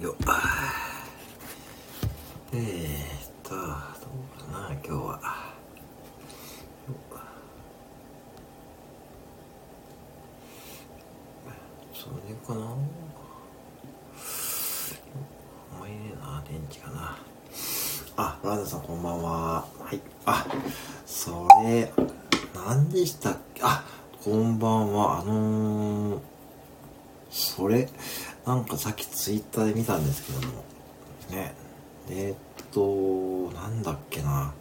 よえーっとどうかな今日は。それかな。あんまりねえな電池かな。あラーザさんこんばんは。はい。あそれ何でしたっけ？あこんばんは。あのー、それ？なんかさっきツイッターで見たんですけども。ね。えー、っとなんだっけな。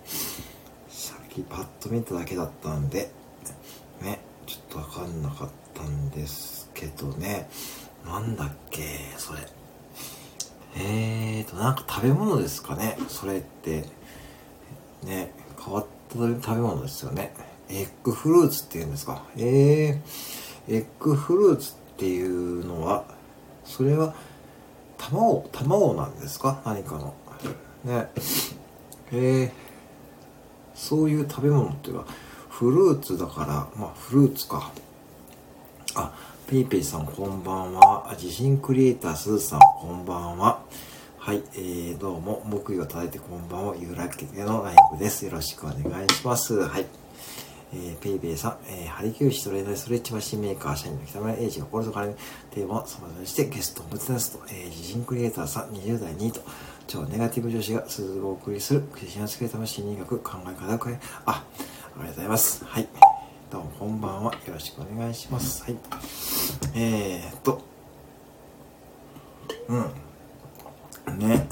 さっきパッと見ただけだったんで。ね。ちょっとわかんなかったんですけどね。なんだっけそれ。えーとなんか食べ物ですかね。それって。ね。変わった食べ物ですよね。エッグフルーツっていうんですか。えー、エッグフルーツっていうのはそれは卵卵なんですか？何かの。ね。え。ー、そういう食べ物っていうかフルーツだからまあフルーツか。あペイペイさんこんばんは。地震クリエイターすずさんこんばんは。はいえー、どうも。木曜叩いてこんばんは。ゆらけのライブです。よろしくお願いします。はい。えー、ペイペイさん、えー、ハリキューシトレーダーストレッチマシンメーカー社員の北村英二が心と金テーマを様々にしてゲストをぶつですと、えー、地震クリエイターさん20代2位と超ネガティブ女子が鈴をお送りするクリスチャンスケーター心理学考え方を変えあありがとうございます。はい。どうもこんばんは。よろしくお願いします。はい。えー、っとうん。ね。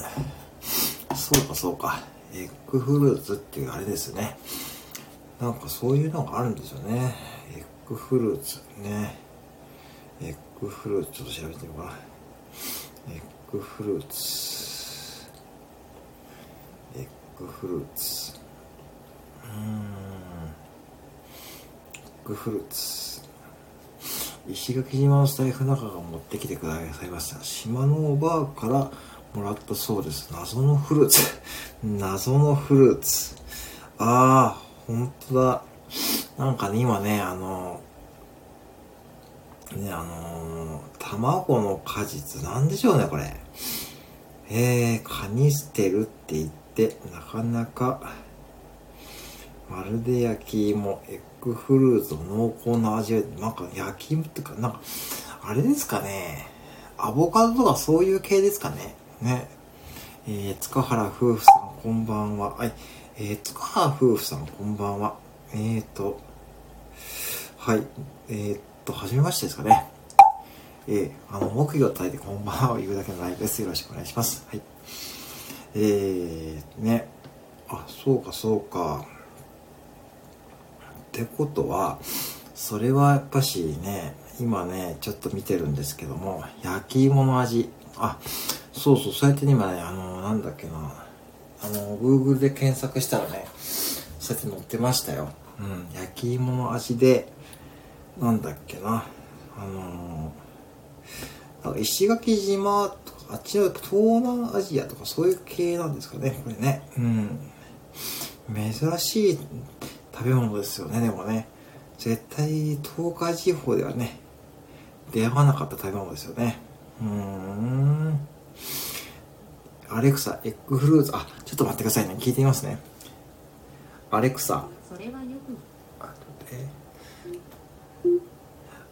そうかそうか。エッグフルーツっていうあれですね。なんかそういうのがあるんですよね。エッグフルーツね。エッグフルーツちょっと調べてみようかな。エッグフルーツ。エッグフルーツうーん。エッグフルーツ。石垣島のスタイフ仲が持ってきてくださいました。島のおばあからもらったそうです。謎のフルーツ。謎のフルーツ。ああ本当だ。なんかね今ねあのねあの卵の果実なんでしょうねこれ。えー、カニステルって言ってなかなかまるで焼き芋エッグフルーツの濃厚な味わいなんか焼き芋ってかなんかあれですかね。アボカドとかそういう系ですかね。ね。えー、塚原夫婦さんこんばんは。はい。えー、塚原夫婦さんこんばんは。えーとはい。えー、っと初めましてですかね。えー、あの木曜叩いてこんばんはを言うだけのライブです。よろしくお願いします。はい。えー、ね。あそうかそうか。ってことはそれはやっぱしね今ねちょっと見てるんですけども焼き芋の味。あそうそうそうやって今ねあのなんだっけな。あの Google で検索したらねそうやって載ってましたよ、うん、焼き芋の味でなんだっけな。あのなんか石垣島とかあっちの東南アジアとかそういう系なんですかねこれね。うん。珍しい食べ物ですよねでもね。絶対東海地方ではね出会わなかった食べ物ですよね。うーんアレクサエッグフルーツあちょっと待ってくださいね。聞いてみますね。アレクサ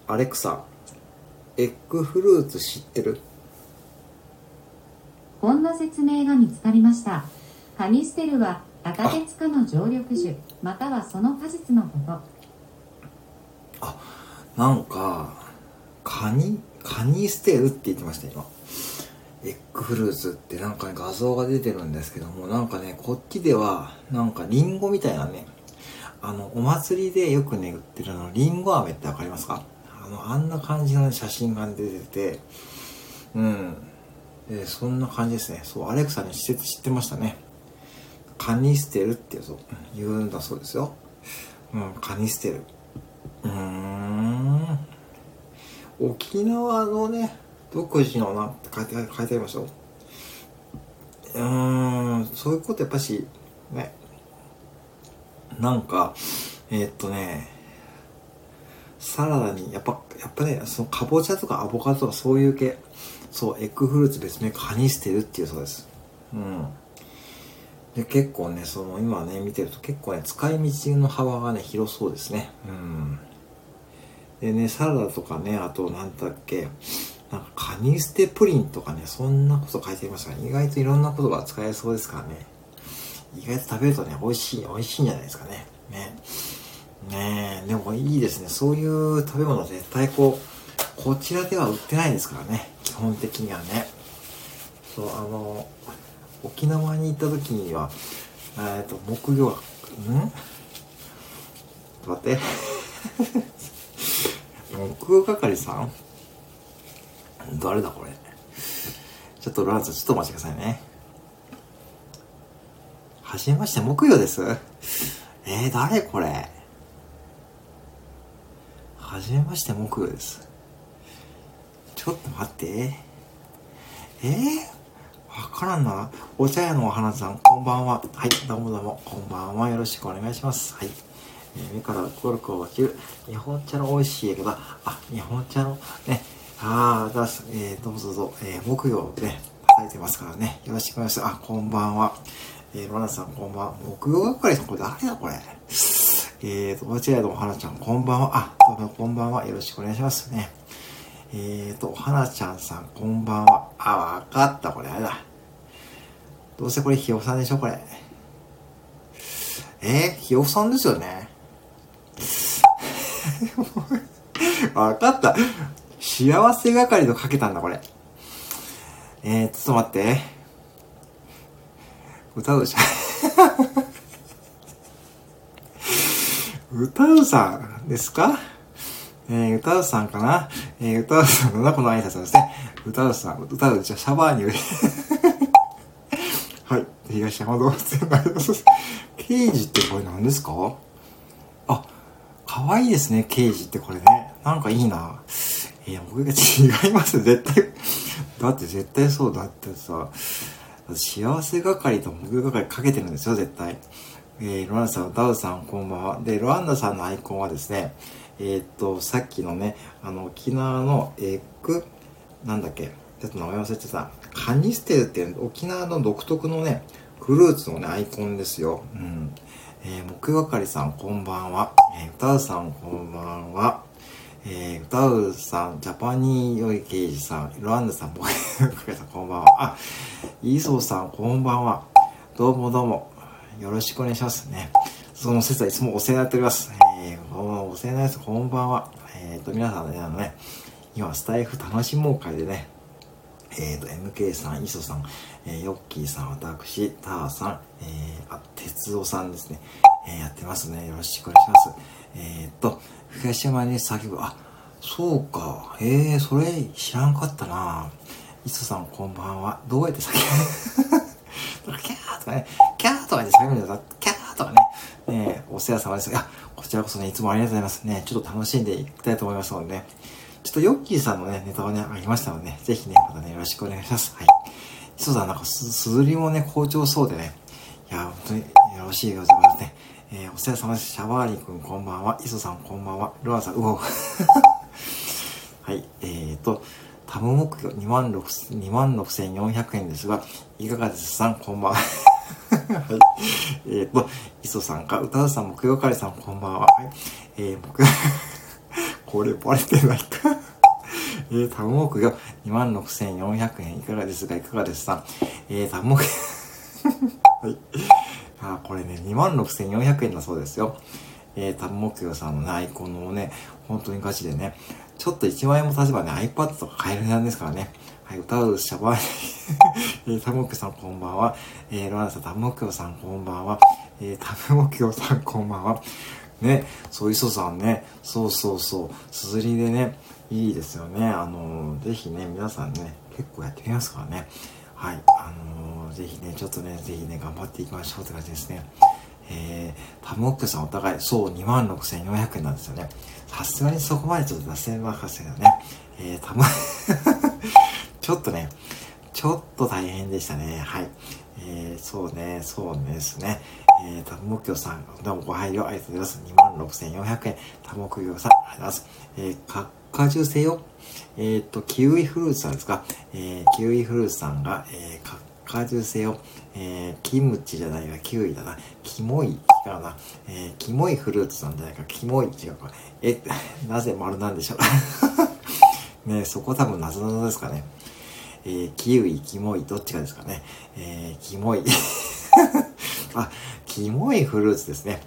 アレクサエッグフルーツ知ってる？こんな説明が見つかりました。カニステルは赤鉄科の常緑樹またはその果実のこと。あなんかカニカニステルって言ってました今エッグフルーツってなんかね画像が出てるんですけどもなんかねこっちではなんかリンゴみたいなねあのお祭りでよくね売ってるのリンゴ飴ってわかりますか？あのあんな感じの、ね、写真が出ててうん。でそんな感じですね。そうアレクサに知って知ってましたね。カニステルってそう言うんだそうですよ。うんカニステル。うーん。沖縄のね独自のなって書いて書いてありますようーんそういうことやっぱしねなんかえー、っとねサラダに、やっぱ、やっぱね、そのかぼちゃとかアボカドとかそういう系、そう、エッグフルーツ別名カニステルっていうそうです。うん。で、結構ね、その、今ね、見てると結構ね、使い道の幅がね、広そうですね。うん。でね、サラダとかね、あと、なんだっけ、なんかカニステプリンとかね、そんなこと書いてありますから、意外といろんなことが使えそうですからね。意外と食べるとね、美味しい、美味しいんじゃないですかね。ね。ねえ、でもいいですね。そういう食べ物絶対こう、こちらでは売ってないですからね。基本的にはね。そう、あの、沖縄に行った時には、えっと、木魚、ん？待って。木魚係さん？誰だこれ。ちょっとランさん、ちょっとお待ちくださいね。はじめまして、木曜です。えー、誰これ。はじめまして、木曜です。ちょっと待って。えー、わからんな。お茶屋のお花さん、こんばんは。はい、どうもどうも、こんばんは。よろしくお願いします。はい。え、目からコルクを切る。日本茶の美味しいやけど、あ、日本茶の、ね、ああ、だす、えー、どうぞどうぞ、えー、木曜で、ね、書いてますからね。よろしくお願いします。あ、こんばんは。えー、ロナさんこんばんは。木曜係さん、これ誰だこれ？えーと、こちらのお花ちゃん、こんばんは。あ、どうもこんばんは。よろしくお願いしますね。えーと、お花ちゃんさん、こんばんは。あ、わかった。これあれだ。どうせこれ、ひよさんでしょこれ。えー、ひよさんですよね。わかった。幸せ係とかけたんだ、これ。えー、ちょっと待って。歌うじゃん。歌うさんですか？えー、歌うさんかな？えー、歌うさんのな、この挨拶ですね。歌うさん、歌う、じゃシャバーによりはい。東山動物園のあります。刑事ってこれ何ですか？あ、可愛いですね、刑事ってこれね。なんかいいな。いや、僕が違います絶対。だって絶対そうだってさ。幸せ係と木魚係かけてるんですよ、絶対。えー、ロランさん、ダウさん、こんばんは。で、ロアンダさんのアイコンはですね、えー、っと、さっきのね、あの、沖縄のエッグ、なんだっけ、ちょっと名前忘れてた。カニステルっていう沖縄の独特のね、フルーツのね、アイコンですよ。うん。えー、木係さん、こんばんは。えー、歌うさん、こんばんは。えー、歌うさん、ジャパニーよい刑事さん、ロアンダさん、僕、さん、こんばんは。あ、イーソーさん、こんばんは。どうもどうも。よろしくお願いしますね。その説はいつもお世話になっております。えー、こんばんはお世話になります。こんばんは。えっ、ー、と、皆さんね、あのね、今、スタイフ楽しもう会でね、えっ、ー、と、MK さん、イソさん、えー、ヨッキーさん、私、ターさん、えー、あ、哲夫さんですね、えー、やってますね。よろしくお願いします。えっ、と、東山に叫ぶ。あ、そうか。ええー、それ知らんかったな。磯さんこんばんは。どうやって叫ぶ？キャーとかね、キャーとかで叫ぶんだキャーとかね。ねお世話様です。いや、こちらこそね、いつもありがとうございます。ね、ちょっと楽しんでいきたいと思いますのでね。ちょっとヨッキーさんのね、ネタはね、ありましたのでね、ぜひね、またね、よろしくお願いします。はい。磯さんなんかす、すずりもね、好調そうでね。いや、本当によろしいでございますね。えー、お世話様です。シャワーリーくんこんばんは。磯さんこんばんは。ロアさん、うお。はい。えーと、タム目標2万6400円ですが、いかがですさんこんばんは。はい。えーと、磯さんか、歌うさん、木曜かりさんこんばんは。はい。えー、僕、これバレてないかえー、タム目標2万6400円いかがですが、いかがですさん。えー、タム目標はい。あ、これね、26,400円だそうですよ。えー、タブ目標さんのね、アイコンのね、本当にガチでね、ちょっと1万円も足せばね、iPad とか買える値段ですからね。はい、歌うシャバーえー、タブ目標さんこんばんは。えー、ロナさん、タブ目標さんこんばんは。えー、タブ目標さんこんばんは。ね、そう、磯さんね、そうそうそう、すずりでね、いいですよね。あのー、ぜひね、皆さんね、結構やってみますからね。はい、あのー、ぜひね、ちょっとね、ぜひね、頑張っていきましょうって感じですね。えー、タムオックさんお互い、そう、26,400円なんですよね。さすがにそこまでちょっと出せなかったね。えー、タム ちょっとね、ちょっと大変でしたね。はい。えー、そうね、そうですね。えー、タモキョさん、どうもご配慮ありがとうございます。26,400円。タモキョさん、ありがとうございます。えー、か果樹せよ。えっ、と、キウイフルーツさんですか。えー、キウイフルーツさんが、えー、か果樹せよ。えー、キムチじゃないわ、キウイだな。キモい、違うな。えー、キモいフルーツなんじゃないか。キモい、違うか。え、なぜ丸なんでしょう。ねそこ多分謎々ですかね。えー、キウイ、キモイ、どっちかですかね。えー、キモい。あ、キモいフルーツですね。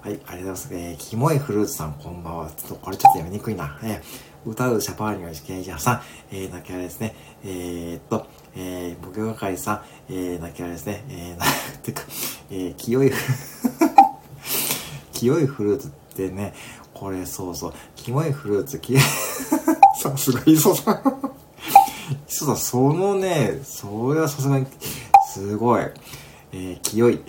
はい、ありがとうございます。えー、キモいフルーツさん、こんばんは。ちょっと、これちょっと読みにくいな。えー、歌うシャパーニョ石ケイジャーさん、えー、泣きあれですね。えー、っと、えー、ボケ係さん、えー、泣きあれですね。えー、な、てか、えー、清い、清いフルーツってね、これそうそう、キモいフルーツ、き、さすが磯さん。磯さん、そのね、それはさすがに、すごい、えー、清い。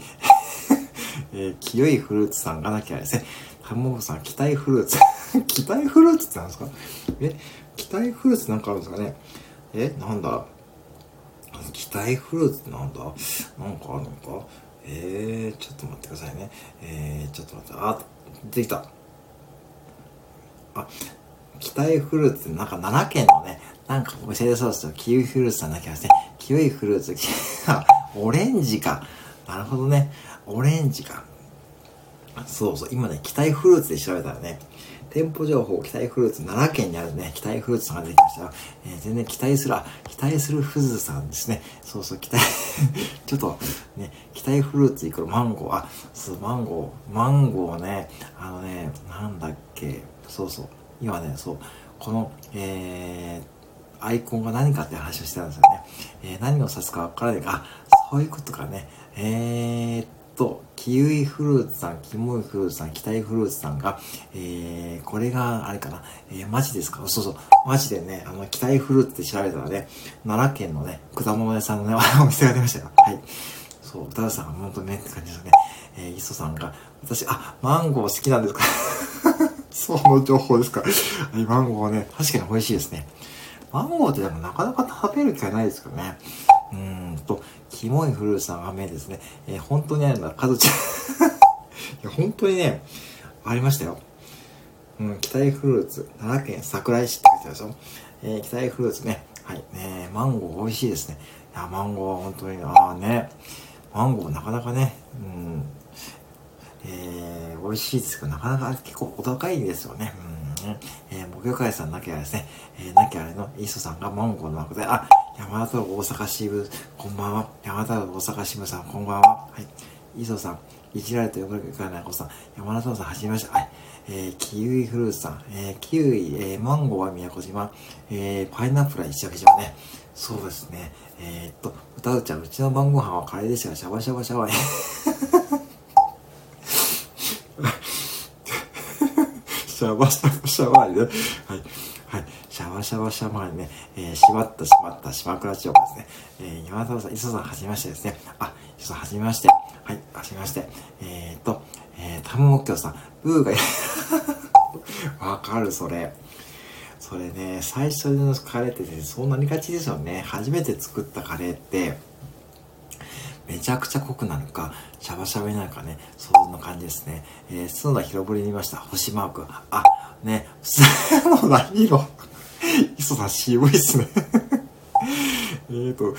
えー、清いフルーツさんがなきゃですね。ハンモさん、期待フルーツ。期待フルーツってなんですか？え、期待フルーツなんかあるんですかね？え、なんだ？期待フルーツってなんだ？なんかあるのか？えー、ちょっと待ってくださいね。えー、ちょっと待って、あ、出てきた。あ、期待フルーツってなんか奈良県のね、なんかお店でそうですよ。キウイフルーツさんだけはですね、キウイフルーツ、オレンジか。なるほどね。オレンジか。そうそう。今ね、期待フルーツで調べたらね、店舗情報、期待フルーツ、奈良県にあるね、期待フルーツさんが出てきましたよ。えー、全然期待する、あ、期待するフズさんですね。そうそう、期待 ちょっと、ね、期待フルーツイコールマンゴー、あ、そう、マンゴー、マンゴーね、あのね、なんだっけ、そうそう、今ね、そう、この、えー、アイコンが何かって話をしてたんですよね。えー、何を指すかわからないか、あ、そういうことかね。えー、っと、キウイフルーツさん、キモイフルーツさん、期待フルーツさんが、えー、これが、あれかな、えー、マジですか？そうそう、マジでね、あの、期待フルーツって調べたらね、奈良県のね、果物屋さんのね、お店が出ましたよ。はい。そう、歌田さんが本当ねって感じですね。えー、磯さんが、私、あ、マンゴー好きなんですか？その情報ですか？マンゴーね、確かに美味しいですね。マンゴーってでもなかなか食べる機会ないですけどね。うーんと、キモいフルーツさん雨ですね。えー、本当にあるのは、かずちゃん。いや、本当にね、ありましたよ。うん、期待フルーツ。奈良県桜井市って書いてあるでしょ？えー、期待フルーツね。はい。ねマンゴー美味しいですね。いや、マンゴーは本当に、ああね。マンゴーなかなかね、うん、えー、美味しいですけど、なかなか結構お高いんですよね。うん、ね。えー、木魚会さんなきゃですね、えー、なきゃあれの、イーソさんがマンゴーの枠で、あ、山田大阪支部、こんばんは。山田大阪支部さん、こんばんは。はい。イーソさん、いじられてよくかない子さん、山田さん、はじめまして。はい。えー、キウイフルーツさん、えー、キウイ、えー、マンゴーは宮古島、えー、パイナップルは石垣島ね。そうですね。えー、っと、歌うちゃん、うちの晩ご飯はカレーでしたが、シャバシャバシャバ。シャバシャバシャバね。はい。はい。シャバシャバシャバね。えー、しまったしまった島倉千代子ですね。えー、山田さん、磯さん、はじめましてですね。あ、磯さん、はじめまして。はい、はじめまして。えー、っと、えー、タムモッキョさん、ブーがわかる、それ。それね、最初のカレーってね、そうなりがちですよね。初めて作ったカレーって、めちゃくちゃ濃くなるか、シャバシャバになるかね、そんな感じですね。えー、角田広ぶりに見ました。星マーク。あ、ね、角田広。磯さん渋いっすね。えっと、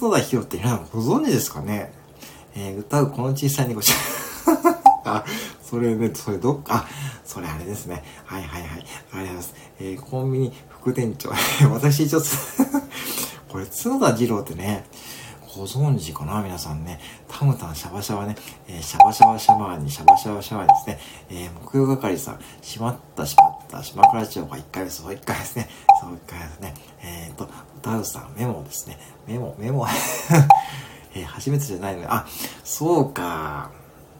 角田広って皆さんご存知ですかね？えー、歌うこの小さい猫ちゃん。あ、それね、それどっか、あ、それあれですね。はいはいはい。ありがとうございます。えー、コンビニ副店長。私ちょっとこれ、角田二郎ってね、ご存知かな皆さんね。タムタンシャバシャバね。えー、シャバシャバシャバーにシャバシャバシャバーですね。えー、木曜係さん、しまったしまった、島倉千代子1回です。そう1回ですね。そう1回ですね。えっ、ー、と、歌うさん、メモですね。メモ、メモ。えー、初めてじゃないので、あ、そうか。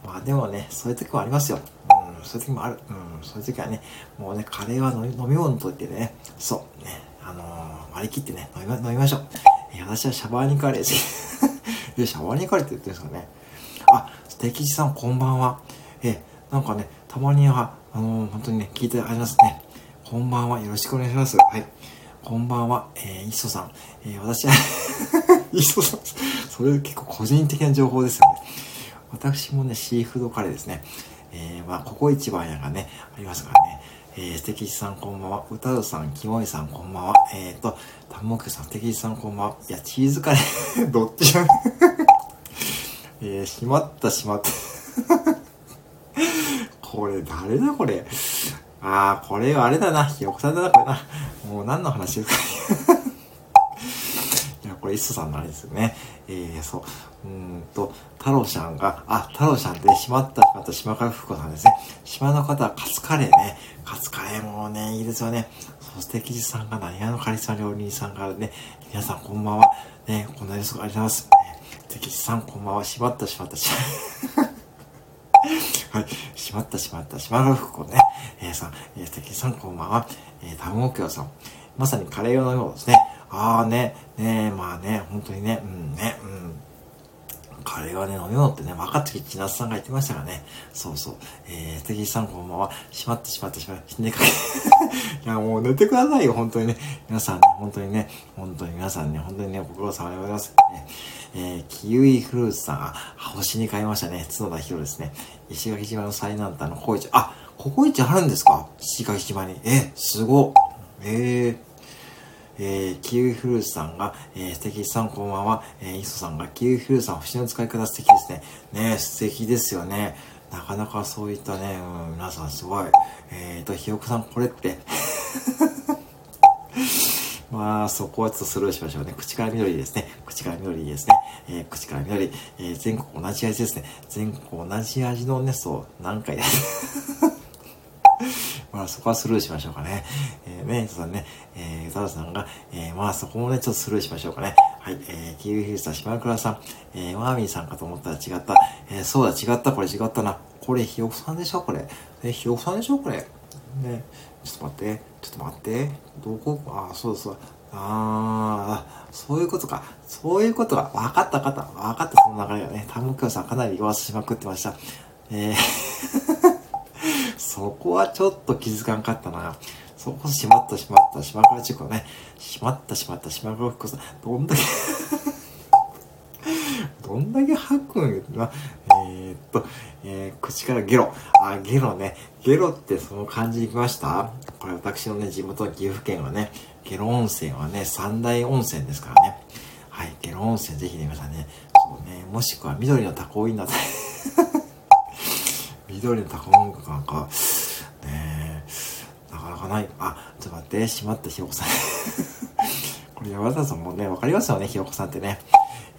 まあでもね、そういう時もありますよ。うん、そういう時もある。うん、そういう時はね、もうね、カレーは飲み飲み物といってね、そう、ね、あのー、割り切ってね、飲みま飲みましょう。私はシャバーニカレーです。え、シャバーニカレーって言ってるんですかね。あ、素敵さんこんばんは。え、なんかね、たまには、あのー、本当にね、聞いてありますね。こんばんは。よろしくお願いします。はい。こんばんは。えー、磯さん。えー、私は 磯さん。それ結構個人的な情報ですよね。私もね、シーフードカレーですね。えー、まあ、ここ一番屋がね、ありますからね。えー、素敵さんこんばんは。歌うさん、きもいさんこんばんは。えーと、たもくさん、素敵さんこんばんは。いや、チーズカレー どっちや えー、しまったしまった これ誰だこれ。あー、これはあれだな。ひよこさんだな、これな。もう何の話ですかいや、これ、磯さんのあれですよね。えー、そう。うんと、太郎ちゃんが、あ、太郎ちゃんってしまった、また島川福子さんですね。島の方はカツカレーね。カツカレーもね、いいですよね。そして、木地さんが何やのカリスマ料理人さんからね、皆さんこんばんは。ね、こんな様子がありがとうございます。関地さんこんばんは。しまったしまったしまった。はい。しまったしまった。しまがふこね。えー、さん、えー、素敵さんこんばんは。えー、タムオキさん。まさにカレー用のようですね。ああね、ねまあね、本当にね、うんね、うん。カレーはね、飲み物ってね、若月千夏さんが言ってましたからね。そうそう。えー、敵さんこんばんは。しまってしまってしまって、寝かけ。いや、もう寝てくださいよ、本当にね。皆さんね、本当にね、本当に皆さんね、本当にね、ご苦労様でございます。ねえー、キウイフルーツさん、あ、星に買いましたね。角田博ですね。石垣島の最南端のココイチ。あ、ココイチあるんですか？石垣島に。え、すご。えーえー、キウイフルーツさんが、えー、素敵さんこんばんは。えー、磯さんが、キウイフルーツさん、星の使い方素敵ですね。ね素敵ですよね。なかなかそういったね、うん、皆さんすごい。えーと、ひよこさん、これって まあ、そこはちょっとスルーしましょうね。口から緑ですね。口から緑ですね。えー、口から緑。えー、全国同じ味ですね。全国同じ味のね、そう、何回やまあ、そこはスルーしましょうかね。えー、ね、さんね、えー、ザルさんが、えー、まあ、そこもね、ちょっとスルーしましょうかね。はい、えー、キウイフィルスター、島倉さん、えー、ワーミーさんかと思ったら違った。えー、そうだ、違った、これ違ったな。これ、ひよこさんでしょ、これ。え、ひよこさんでしょ、これ。ね、ちょっと待って、ちょっと待って。どこ？あ、そうそう。ああ、そういうことか。そういうことか。わかった、わかった。わかった、その流れがね。タムクさんかなり弱さしまくってました。えーそこはちょっと気づかんかったな。そこしまったしまった、島倉チコね。しまったしまった、島倉福さん。どんだけ どんだけ吐くんな。えー、っと、えー、口からゲロ。あ、ゲロね。ゲロってその感じに来ました？これ私のね、地元岐阜県はね、ゲロ温泉はね、三大温泉ですからね。はい、ゲロ温泉ぜひね、皆さんね、そうね、もしくは緑のタコウインナー緑のタコウインナーなんか、ねなかなかない。あ、ちょっと待って、しまったひよこさん。これ山田さんもね、わかりますよね、ひよこさんってね。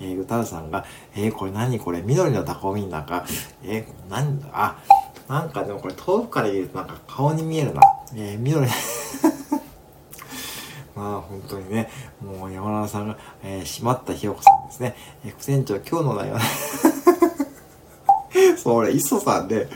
えー、歌うさんが、えー、これ何これ？緑のタコウインナーか。えー、なんだ、あ、なんかでもこれ遠くから言うとなんか顔に見えるな。えー、緑、まあ本当にね、もう山田さんが、えー、しまったひよこさんですね。えー、副船長、今日の内容 それ、磯さんで、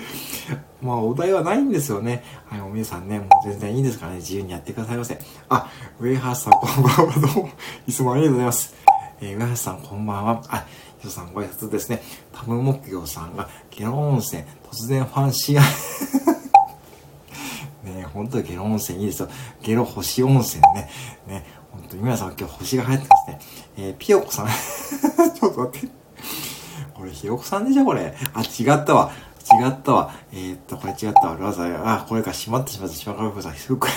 まあお題はないんですよね。はい、お皆さんね、もう全然いいですからね、自由にやってくださいませ。あ、上橋さんこんばんは、どうも、いつもありがとうございます。えー、上橋さんこんばんは。あ、磯さんご挨拶ですね。タム木魚さんが、ゲロ温泉、突然ファンシー ね本当にゲロ温泉いいですよ。ゲロ星温泉ね。ね、本当に皆さん今日星が入ってますね。えー、ピヨコさん ちょっと待って。これひよこさんでしょこれ。あ、違ったわ。違ったわ。えー、っと、これ違ったわ。ラザあ、これか、しまってしまった、しまかふさん。すごく。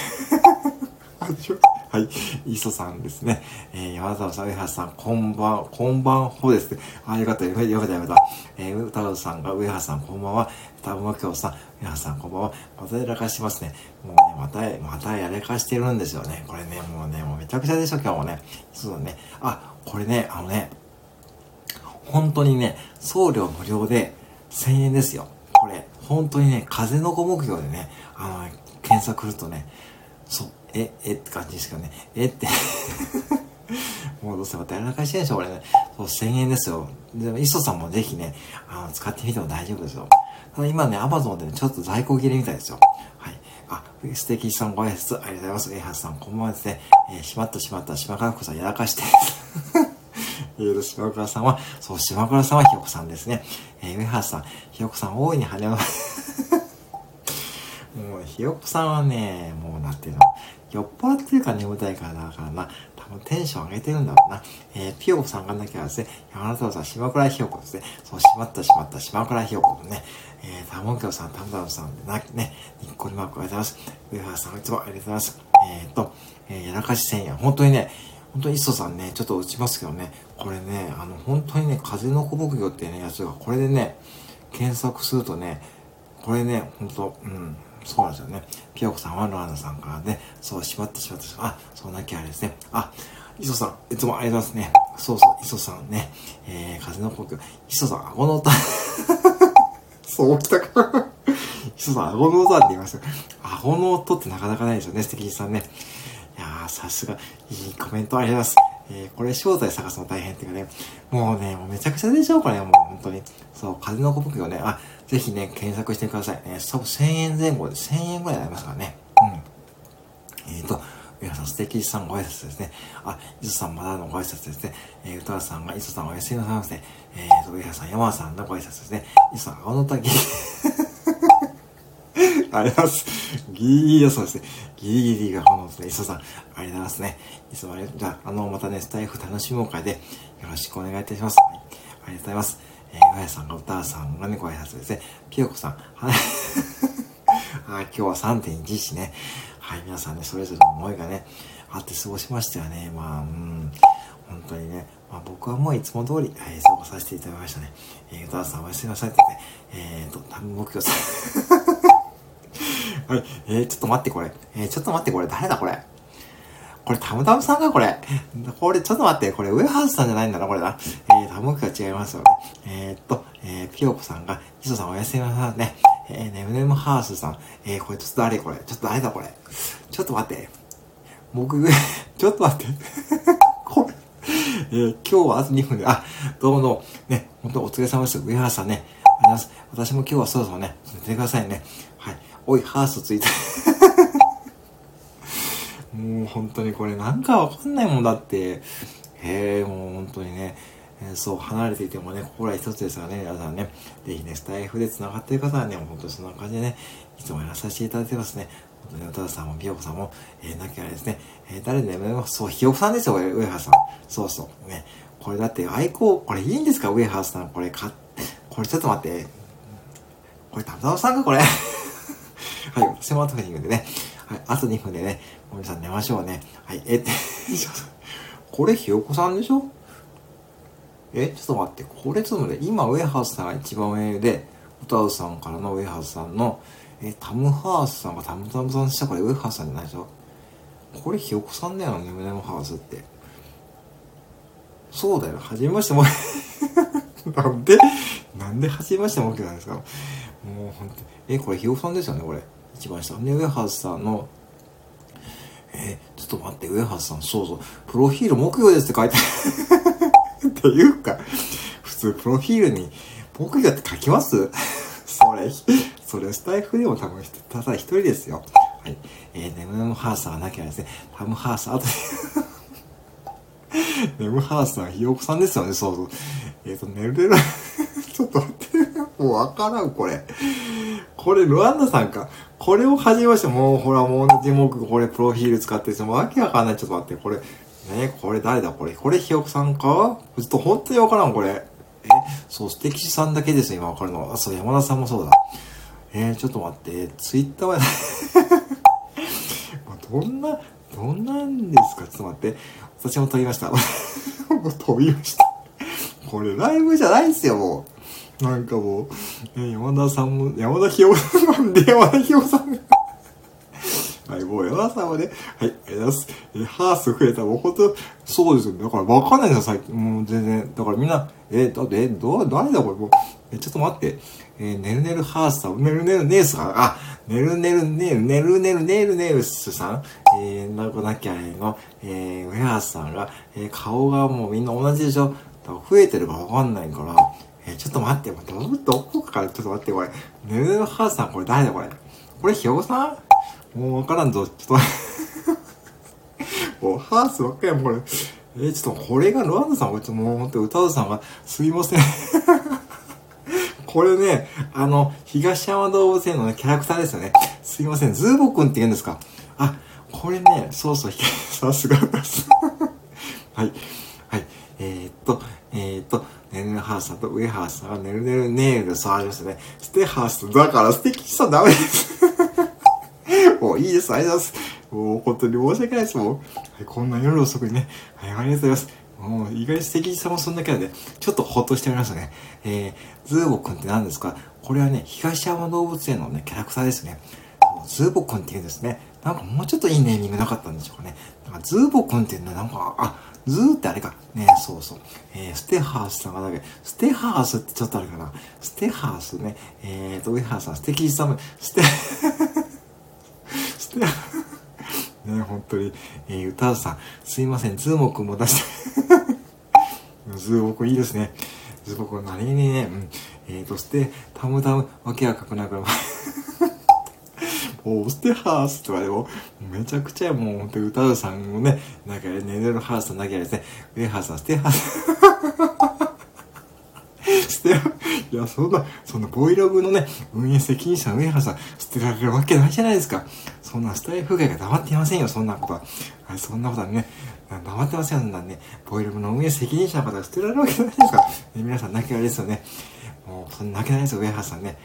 はい。磯さんですね。えー、山田さん、上原さん、こんばん、こんばんほですね。あ、よかった、よかった、よかった、よかった。えー、歌うさんが、上原さん、こんばんは。田村京さん、上原さん、こんばんは。またやらかしますね。もうね、また、またやらかしてるんですよね。これね、もうね、もうめちゃくちゃでしょ、今日もね。そうだね。あ、これね、あのね、本当にね、送料無料で1000円ですよ。これ、本当にね、風の子目標でね、あの、検索するとね、そう、え、えって感じですけどね。えって もうどうせまたやらかしてるでしょ、これね。そう、1000円ですよ。でも、磯さんもぜひね、あの、使ってみても大丈夫ですよ。ただ今ね、アマゾンでね、ちょっと在庫切れみたいですよ。はい。あ、素敵さんご挨拶ありがとうございます。えはさん、こんばんはですね。えー、しまったしまった、島川子さんやらかして。えー、島倉さんは、そう、島倉さんはひよこさんですね。えー、上原さん、ひよこさん大いに跳ねの、もう、ひよこさんはね、もう、なんていうの、酔っ払ってるから眠たいからだからな、多分テンション上げてるんだろうな。えー、ピヨコさんがなきゃですね、山田太郎さん、島倉ひよこですね。そう、しまったしまった、島倉ひよこのね、えー、たもんきょうさん、たむたむさんでな、ね、にっこりマークありがとうございます。上原さん、いつもありがとうございます。えっ、と、えー、やらかし千円。本当にね、本当に磯さんね、ちょっと打ちますけどね、これね、あの、本当にね、風の小牧魚っていうね、やつが、これでね、検索するとね、これね、本当うん、そうなんですよね。ピヨコさんはロアナさんからね、そう、しまってしまってしまあ、そうなきゃあれですね。あ、磯さん、いつもありがとうございますね。そうそう、磯さんね、えー、風の呼吸。磯さん、顎の歌。そうきたか。磯さん、顎の歌って言いました。顎の音ってなかなかないですよね、素敵さんね。いやー、さすが、いいコメントありがとうございます。えー、これ正体探すの大変っていうかね、もうね、もうめちゃくちゃでしょ、これ、もう本当に。そう、風の呼吸をね、あ、ぜひね、検索してください。えー、多分1000円前後で1000円ぐらいになりますからね。うん。えっ、ー、と、皆さん、素敵さんご挨拶ですね。あ、磯さんまだのご挨拶ですね。えー、歌田さんが磯さんおやすみなさいませ。えーと、上原さん、山田さんのご挨拶ですね。磯さん、青の滝。ありがとうございます。ギリギリそうですね。ギリギリが炎ですね。磯さん、ありがとうございますね。いつもありがとう。じゃあ、あの、またね、スタイフ楽しもう会でよろしくお願いいたします。はい、ありがとうございます。えー、やさんが歌さんがね、ご挨拶ですね。ピヨコさん、はい。あ今日は3.11ね。はい、皆さんね、それぞれの思いがね、あって過ごしましたよね。まあ、うん、本当にね、まあ僕はもういつも通り、はい、過ごさせていただきましたね。えー、歌さんおやすみなさいってね、えーと、多分目標さん。はい、えー、ちょっと待ってこれ。えー、ちょっと待ってこれ、誰だこれ？これ、タムタムさんかこれ。これ、ちょっと待って、これ、ウェハースさんじゃないんだな、これな。えー、タムクが違いますよね。えー、っと、えー、ピヨコさんが、ヒソさんおやすみなさいね。えー、ネムネムハースさん。えー、これ、ちょっと誰これ？ちょっと誰だこれ？ちょっと待って。僕、ちょっと待って。これ。えー、今日はあと2分で、あ、どうもどうも。ね、本当お疲れ様です。ウェハースさんね。ありがとうございます。私も今日はそろそろね、寝てくださいね。おい、ハースついて。もう本当にこれなんかわかんないもんだって。へえ、もう本当にね。えー、そう、離れていてもね、心は一つですからね、皆さんね。ぜひね、スタイフで繋がってる方はね、本当にそんな感じでね、いつもやらさせていただいてますね。本当に、歌田さんも、美代子さんも、えー、なきゃあれですね、えー、誰でも、そう、ひよこさんですよ、上原さん。そうそう。ね。これだって、愛好、これいいんですか、上原さん。これ、か、これちょっと待って。これ、たぶたぶさんか、これ。はい、私も後で言うんでね。はい、あと2分でね、もみさん寝ましょうね。はい、えって、これひよこさんでしょ？え、ちょっと待って、これちょっと待って、今ウェハースさんが一番上で、歌うさんからのウェハースさんの、え、タムハースさんがタムタムさんしたからウェハースさんじゃないでしょ？これひよこさんだよね、ムネムハースって。そうだよ、はじめましても、なんで、なんではじめましても OK なんですか？もう本当え、これひよこさんですよね、これ。一番下。で、ウェハースさんの、えー、ちょっと待って、ウェハースさん、そうそう、プロフィール木魚ですって書いて。っていうか、普通、プロフィールに木魚って書きます？それ、それスタイフでも多分、ただ一人ですよ。はい。えー、ネムネムハースはなきゃですね、タムハース、あ とネムハースさん、ひよこさんですよね、そうそう。えっ、ー、と、寝る寝るちょっと待って、もうわからん、これ。これ、ルワンダさんか。これを始めまして、もうほら、もう同じ目、これ、プロフィール使ってて、もわけわかんない。ちょっと待って、これ、ね、これ誰だ？これ。これ、ひよこさんか？ちょっと本当にわからん、これ。え、そう、素敵さんだけです今わかるのは。あ、そう、山田さんもそうだ。えー、ちょっと待って、ツイッターは どんな、どんなんですか？ちょっと待って。私も飛びました。飛びました。これ、ライブじゃないっすよ、もう。なんかもう、ね、山田さんも、山田ひよさんで、山田ひよさんがはい、もう山田さんはね、はい、ありがとうございます。え、ハース増えた。もう本当、そうですよ。だからわかんないんですよ、最近。もう全然。だからみんな、え、だって、え、ど、誰だこれ、もう。え、ちょっと待って。えー、ねるねるハースさん、ねるねるネーさん、あ、ねるねるねる、ねるねるねるねるスさん、えー、なこなきゃねの、えー、ウェアースさんが、えー、顔がもうみんな同じでしょ？増えてるかわかんないから、え、ちょっと待って、ど、どこからちょっと待って、これ。ヌーハーさん、これ誰だ、これ？これ、ひよさん？もうわからんぞ、ちょっと待って。もう、ハースばっかりやもん、これ。え、ちょっと、これがロアンドさん、これ、ちょっともう、ほんと、歌うさんが、すいません。これね、あの、東山動物園のね、キャラクターですよね。すいません、ズーボくんって言うんですか？あ、これね、そうそう、さすがです。はい。はい。えー、っと、えー、っと、ねるねるハースさんと上ハースさんがねるねるネイル触りましたね。ステハースだから素敵したダメです。もういいです。ありがとうございます。もう本当に申し訳ないです。もう、はい、こんな夜遅くにね、はい、ありがとうございます。もう意外に素敵さもそんだけなんで、ちょっとほっとしておりますね。えー、ズーボくんって何ですか？これはね、東山動物園のね、キャラクターですね。ズーボくんって言うんですね。なんかもうちょっといいネーミングなかったんでしょうかね。なんかズーボくんっていうのはなんか、あ、ズーってあれか。ね、そうそう。えー、ステハースさんがだけ、ステハースってちょっとあれかな。ステハースね。えーと、ウェハーさん、素敵さも、ステ、ステ、ね、本当に。えー、歌うさん、すいません、ズーモくんも出して。ズーモくんいいですね。ズーモくん何にね、うん。えーと、ステ、タムタム、わけが書くなくら、もう、ステハースとかでも、めちゃくちゃもう、本当歌うさんもね、なんか、ねネネルハースとなきゃですね、ウェハースはステハース。捨てら、いや、そんな、そんなボイログのね、運営責任者の上原さん、捨てられるわけないじゃないですか。そんなスタイフ外が黙っていませんよ、そんなことは。はい、そんなことはね、黙ってませんよ、そんなね、ボイル部の運営責任者の方が捨てられるわけないですか。皆さん泣きあれですよね。もう、そんな泣けないですよ、上原さんね。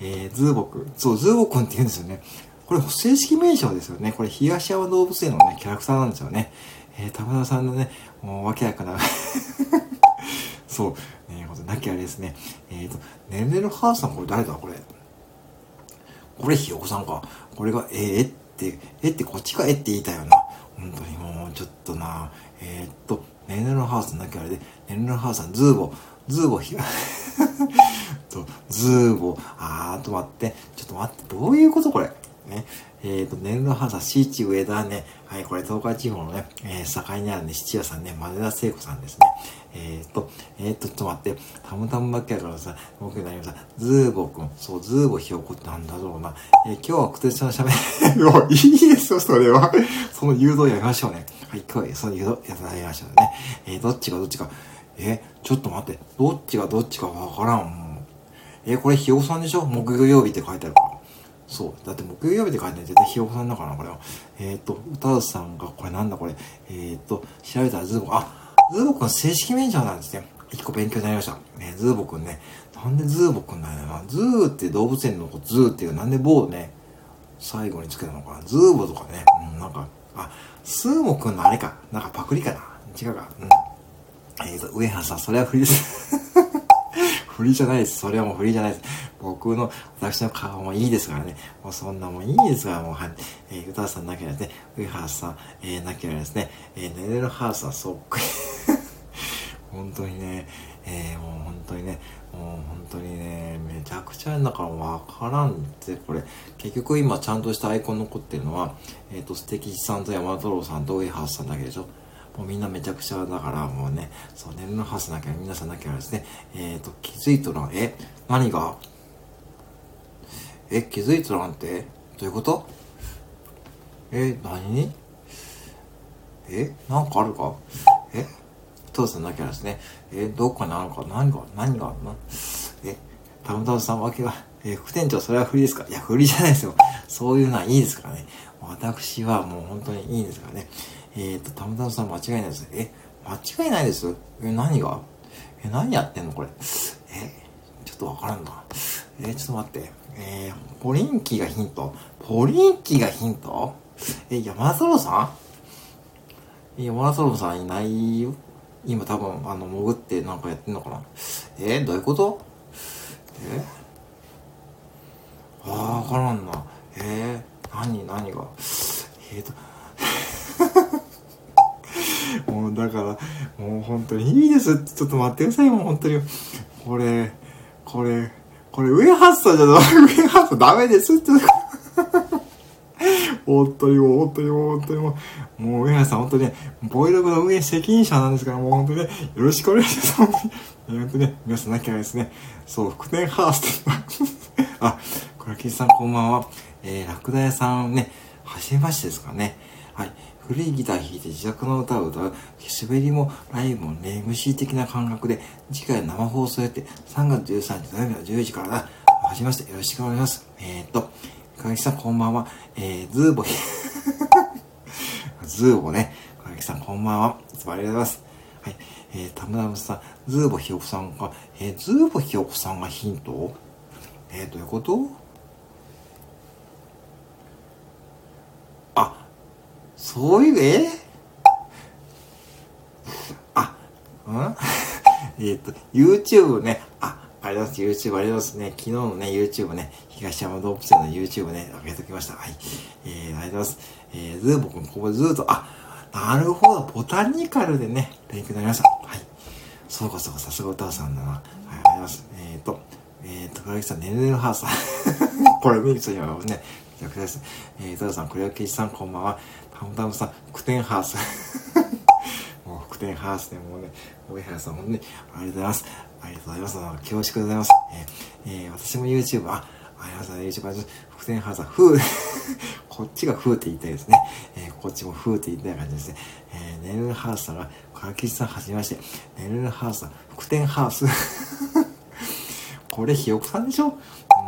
えー、ズーボくん。そう、ズーボくんって言うんですよね。これ、正式名称ですよね。これ、東山動物園のね、キャラクターなんですよね。えー、玉田さんのね、もう、わけやかな そう、えー、ことなきゃあれですね。えっ、ー、と、ねるねるハーさん、これ誰だ？これ。これ、ひよこさんか。これが、えー、えって、えってこっちかえって言いたよな。本当にもう、ちょっとな。えー、っと、ねるねるハーさんなきゃあれで、ねるねるハーさん、ズーボ、ズーボひ、と、ズーボ、あーと待って、ちょっと待って、どういうことこれ？ね。えっ、ー、と、年度ハザ、シーチ上田ね、はい、これ東海地方のね、えー、境にあるね、七夜さんね、前田聖子さんですね。えっ、ー、と、えっ、ー、と、ちょっと待って、たむたむばっかやからさ、僕になりました。ズーボくん、そう、ズーボひよこってなんだろうな。えー、今日はクテちゃん喋る。いいですよ、それは。その誘導やりましょうね。はい、今日はその誘導やりましょうね。えー、どっちがどっちか。えー、ちょっと待って、どっちがどっちかわからん。え、これひよこさんでしょ？木曜日って書いてあるから。そう。だって木曜日で書いてない絶対ひよこさんだからな、これは。えっ、ー、と、歌うさんが、これなんだこれ。えっ、ー、と、調べたらズーボあ、ズーボくん正式名称なんですね。一個勉強になりました。ね、ズーボくんね。なんでズーボくんなんやな。ズーって動物園の子、ズーっていう、なんで棒ね、最後につけたのかな。ズーボとかね。うん、なんか、あ、スーモくんのあれか。なんかパクリかな。違うか。うん。えっ、ー、と、上原さん、それは振りです。振りじゃないです。それはもう振りじゃないです。僕の、私の顔もいいですからね。もうそんなもんいいですから、もう、はい。えー、歌さんなければですね、ウィハースさん、えー、なければですね、えー、ネレルハウスはそっくり。本当にね、えー、もう本当にね、もう本当にね、めちゃくちゃだからわからんって、これ、結局今ちゃんとしたアイコン残ってるのは、えっ、ー、と、素敵さんと山太郎さんとウィハースさんだけでしょ。もうみんなめちゃくちゃだから、もうね、そう、寝るのはずなきゃ、皆さんなきゃですね、えっ、ー、と、気づいとらん、え、何が？え、気づいとらんって？どういうこと？え、何？にえ、なんかあるか？え、父さんなきゃですね、え、どっかにあるか？何が、何があるの？え、たむたむさんわけが、え副店長それは不利ですか？いや、不利じゃないですよ。そういうのはいいですからね。私はもう本当にいいんですからね。えっ、ー、と、たむたむさん間違いないです。え、間違いないです？え、何が？え、何やってんのこれ？え、ちょっとわからんな。えちょっと待って。えー、ポリンキーがヒント？ポリンキーがヒント？え、山田太郎さん？山田太郎さんいないよ？今多分、あの、潜ってなんかやってんのかな？えー、どういうこと？え？あ、わからんな。えー、何、何が？えーと、もうだから、もう本当にいいです。ちょっと待ってください、もう本当に。これ、これ、これ上発想じゃない、上発想ダメですって。本当にもう、本当にもう、本当にもう、もう上原さん本当にね、ボイログの運営責任者なんですから、もう本当にね、よろしくお願いします。本当に。本当にね、皆さんなきゃですね、そう、福田ハースト。あ、これ、キさんこんばんは。えー、ラクダ屋さんね、はじめましてですかね。はい。古いギター弾いて自宅の歌を歌う、滑りもライブもね、MC 的な感覚で、次回生放送やって、3月13日土曜日の10時からだ。はじめまして、よろしくお願いします。えー、っと、かきさんこんばんは。えー、ズーボ、ズーボね。かきさんここんばんは。いつもありがとうございます。はい。えー、たむたむさん、ズーボひよこさんが、えー、ズーボひよこさんがヒントえー、どういうこと？そういう、え？あ、うん？えっと、YouTube ね、あ、ありがとうございます。YouTube ありますね。昨日のね、YouTube ね、東山動物園の YouTube ね、上げておきました。はい。えー、ありがとうございます。えー、ズーボくん、ここずーっと、あ、なるほど、ボタニカルでね、勉強になりました。はい。そうかそうか、さすが歌さんだな。はい、ありがとうございます。えっ、ー、と、えっ、ー、と、倉木さん、ねるねるハーさん。これ見る人にはね、逆です。えー、歌さん、倉木さん、こんばんは。たむたむさん、クテンハース。もう、クテンハースでもうね、上原さん、本当にありがとうございます。ありがとうございます。恐縮でございます。えー、えー、私も YouTube、あ、ありがとうございます。YouTuber です。福天ハーさん、ふう。こっちがふうって言いたいですね。えー、こっちもふうって言いたい感じですね。えー、ネルハースさんが、からきさんはじめまして。ネルハースさん、福天ハース。これ、ひよこさんでしょ？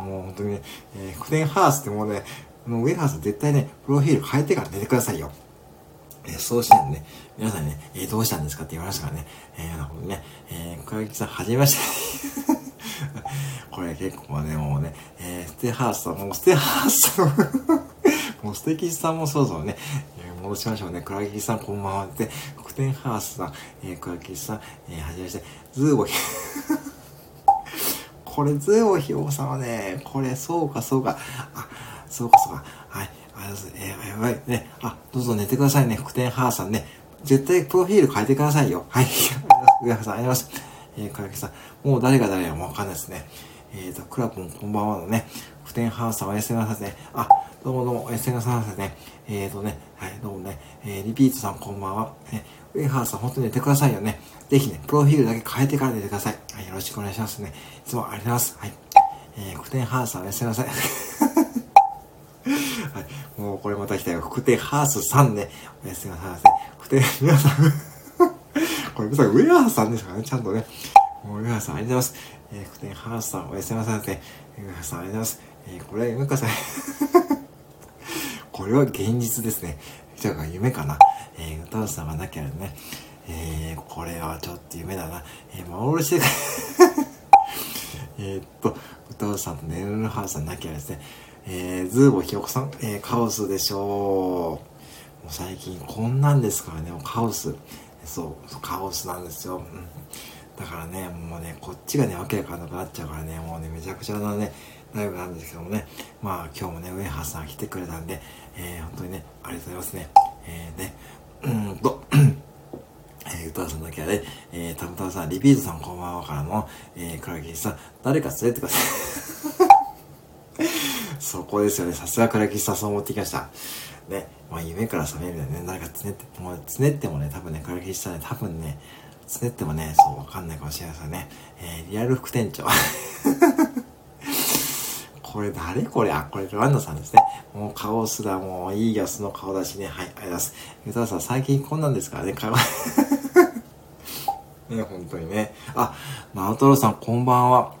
もう本当にね、えー、福天ハースってもうね、もうウェハース絶対ね、プロフィール変えてから寝てくださいよ。えー、そうしたらね、皆さんね、えー、どうしたんですかって言われましたからね。えー、なるほどね、えー、倉木さん、はじめまして。これ結構ね、もうね、えー、ステハースさん、もうステハースさん、もうステキさんもそうそうね、えー、戻しましょうね。倉木さん、こんばんは。で、クテンハースさん、えー、倉木さん、えー、はじめまして、ズーボヒ、これ、ズーボヒオさんはね、これ、そうか、そうか、あ、そうか、そうか、はい。ありがとうございます。えー、やばい。ね。あ、どうぞ寝てくださいね。福天ハーさんね。絶対プロフィール変えてくださいよ。はい。上原さん、ありがとうございます。えー、かやきさん。もう誰が誰やもわかんないですね。えーと、クラポンこんばんはのね。福天ハーさんおやすみなさいね。あ、どうもどうもおやすみなさいね。えーとね、はい、どうもね。えー、リピートさんこんばんは。ね、ウェハーさん本当に寝てくださいよね。ぜひね、プロフィールだけ変えてから寝てください。はい、よろしくお願いしますね。いつもありがとうございます。はい。えー、福天ハーさんおやすみなさい。はい。もうこれまた来たよ。福手ハースさんね。おやすみなさいませ。福手、皆さん これ、ウェアーさんですからね、ちゃんとね。もうウェアーさんありがとうございます。えー、福手ハースさん、おやすみなさいませ。ウェアーさんありがとうございます。えー、これは夢かさい。これは現実ですね。じゃあ夢かな。えー、歌うさんがなきゃね。えー、これはちょっと夢だな。えー、幻で えっと、歌うさんとネルルハースさんなきゃですね。えー、ズーボひよこさん、えー、カオスでしょう。もう最近こんなんですからね、もうカオス。そう、カオスなんですよ。だからね、もうね、こっちがね、わけわかんなくなっちゃうからね、もうね、めちゃくちゃなね、ライブなんですけどもね、まあ今日もね、ウェハさん来てくれたんで、えー、本当にね、ありがとうございますね。えー、ね、うんと、えー、歌さんだけはね、えー、たむたむさん、リピートさんこんばんはからの、えー、クラギさん、誰か連れてください。そこですよね。さすがから喫茶そう持ってきました。ね。まあ夢から覚めるよね。誰かつねって、もうつねってもね、多分ね、から喫茶ね、多分ね、つねってもね、そうわかんないかもしれないですよね。えー、リアル副店長。これ誰これ？あ、これルワンダさんですね。もう顔すらもういいやつの顔だしね。はい、ありがとうございます。ゆたさん、最近こんなんですからね、顔。ね、本当にね。あ、ナオトロさん、こんばんは。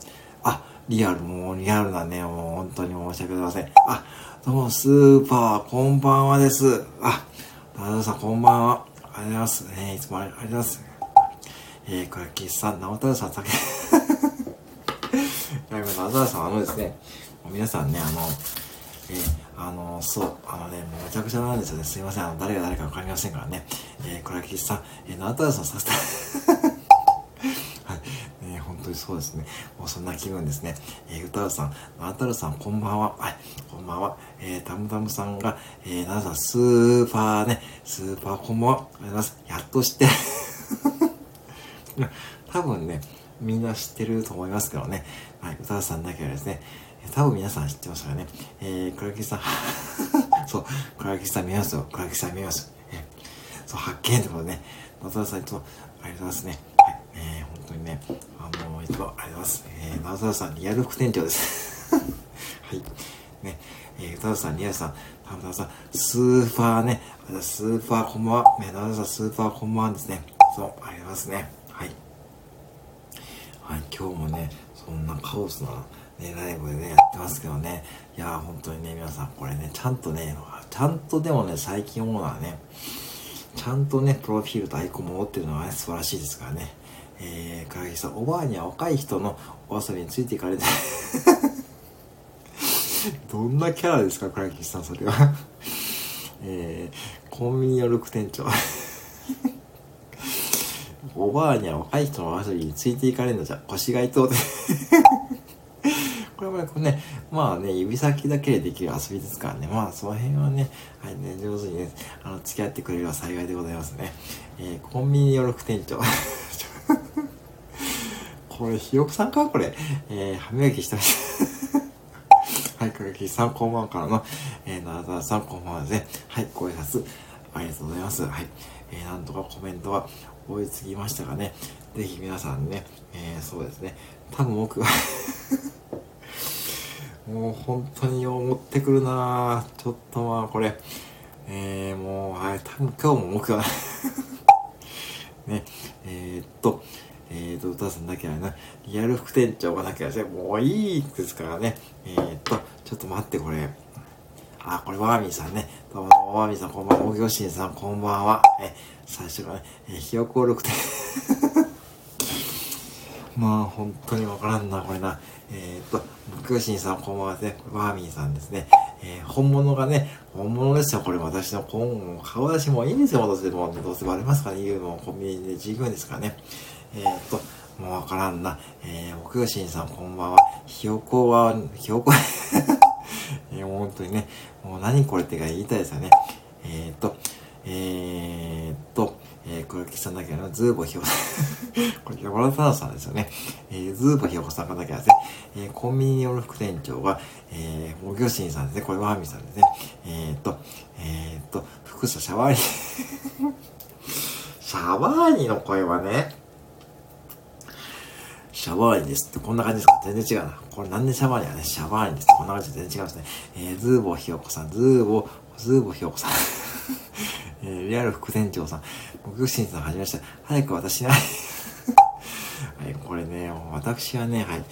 リアル、もうリアルなね、もう本当に申し訳ございません。あ、どうも、スーパー、こんばんはです。あ、ダダさん、こんばんは。ありがとうございます。ね、いつもありがとうございます。えー、これ、キスさん、直太郎さん、酒。いや、今、直太郎さん、あのですね、皆さんね、あの、えー、あの、そう、あのね、もうめちゃくちゃなんですよね。すいません。あの、誰が誰かわかりませんからね。えー、これは岸さん、えー、直太郎さんさせて。当にそうですね。もうそんな気分ですね。えー、歌うさん、あたるさん、こんばんは。はい、こんばんは。えー、たむたむさんが、えー、なさん、スーパーね、スーパーこんばんは。ありがとうございます。やっと知って。多分ね、みんな知ってると思いますけどね。はい、歌うさんだけはですね、多分皆さん知ってますからね。えー、倉木さん、そう、倉木さん見ますよ。倉木さん見ます。えそう、発見ってことね、野田さんいつもありがとうございますね。はい、ね、あの、いつもありがとうございます。えー、野田さん、リアル副店長です。はい。ね、えー、歌田さん、リアルさん、田村さん、スーパーね、スーパーこんばんは。ね、野田さん、スーパーこんばんはですね。そう、ありますね。はい。はい、今日もね、そんなカオスな、ね、ライブでね、やってますけどね。いやー、本当にね、皆さん、これね、ちゃんとね、ちゃんとでもね、最近思うのはね、ちゃんとね、プロフィールとアイコンも持ってるのはね、素晴らしいですからね。えー、唐木さん、おばあには若い人のお遊びについていかれて どんなキャラですか、唐木さん、それは えー、コンビニのルク店長 おばあには若い人の遊びについていかれるのじゃ、腰が痛うでこれはこれね、まあね、指先だけでできる遊びですからね。まあその辺はね、はいね、上手にね、あの、付き合ってくれれば幸いでございますね。えー、コンビニの6店長。これ、ひよこさんか？これ。えー、歯磨きしてました。はい、かがきさん、こんばんからの、えー、なださん、こんばんはですね。はい、ご挨拶、ありがとうございます。はい。えー、なんとかコメントは追いつきましたがね。ぜひ皆さんね、えー、そうですね。多分僕は もう本当によう持ってくるなぁちょっとまあこれ、えー、もう、はい、多分今日も目標ね、えー、っと、えー、っと、歌さんだけはな、リアル副店長がなきゃね、もういいですからね、えー、っと、ちょっと待って、これ。あ、これ、ワーミーさんね。どうも、ワーミーさん、こんばんは。おぎょしんさん、こんばんは。え、最初からね、ひよこ6点。まあ、本当にわからんな、これな。えー、っと、クーシンさん、こんばんはですね。ワーミーさんですね。えー、本物がね、本物ですよ。これ私の今顔出しもいいんですよ。どうせもう、どうせバレますからね。言うのコンビニで従業ですからね。えー、っと、もうわからんな。えー、クーシンさん、こんばんは。ひよこは、ひよこ えー、本当にね、もう何これって言いたいですよね。えー、っと、えー、っと、えー、これ岸さんだけど、ズーボひよこさん これ、山田太郎さんですよね。えー、ズーボひよこさんがだけはですね、えー、コンビニによる副店長が、えー、もぎょしんさんですね。これ、ワーミさんですね。えー、っと、えー、っと、福佐シャワーニ シャワーニの声はね、シャワーニですってこんな感じですか？全然違うな。これなんでシャワーニはね、シャワーニですってこんな感じで全然違うんですね。えー、ズーボひよこさん、ズーボ、ズーボひよこさん。えー、リアル副店長さん、僕しんさんはじめまして、早く私に はい、これね、私はね、はい、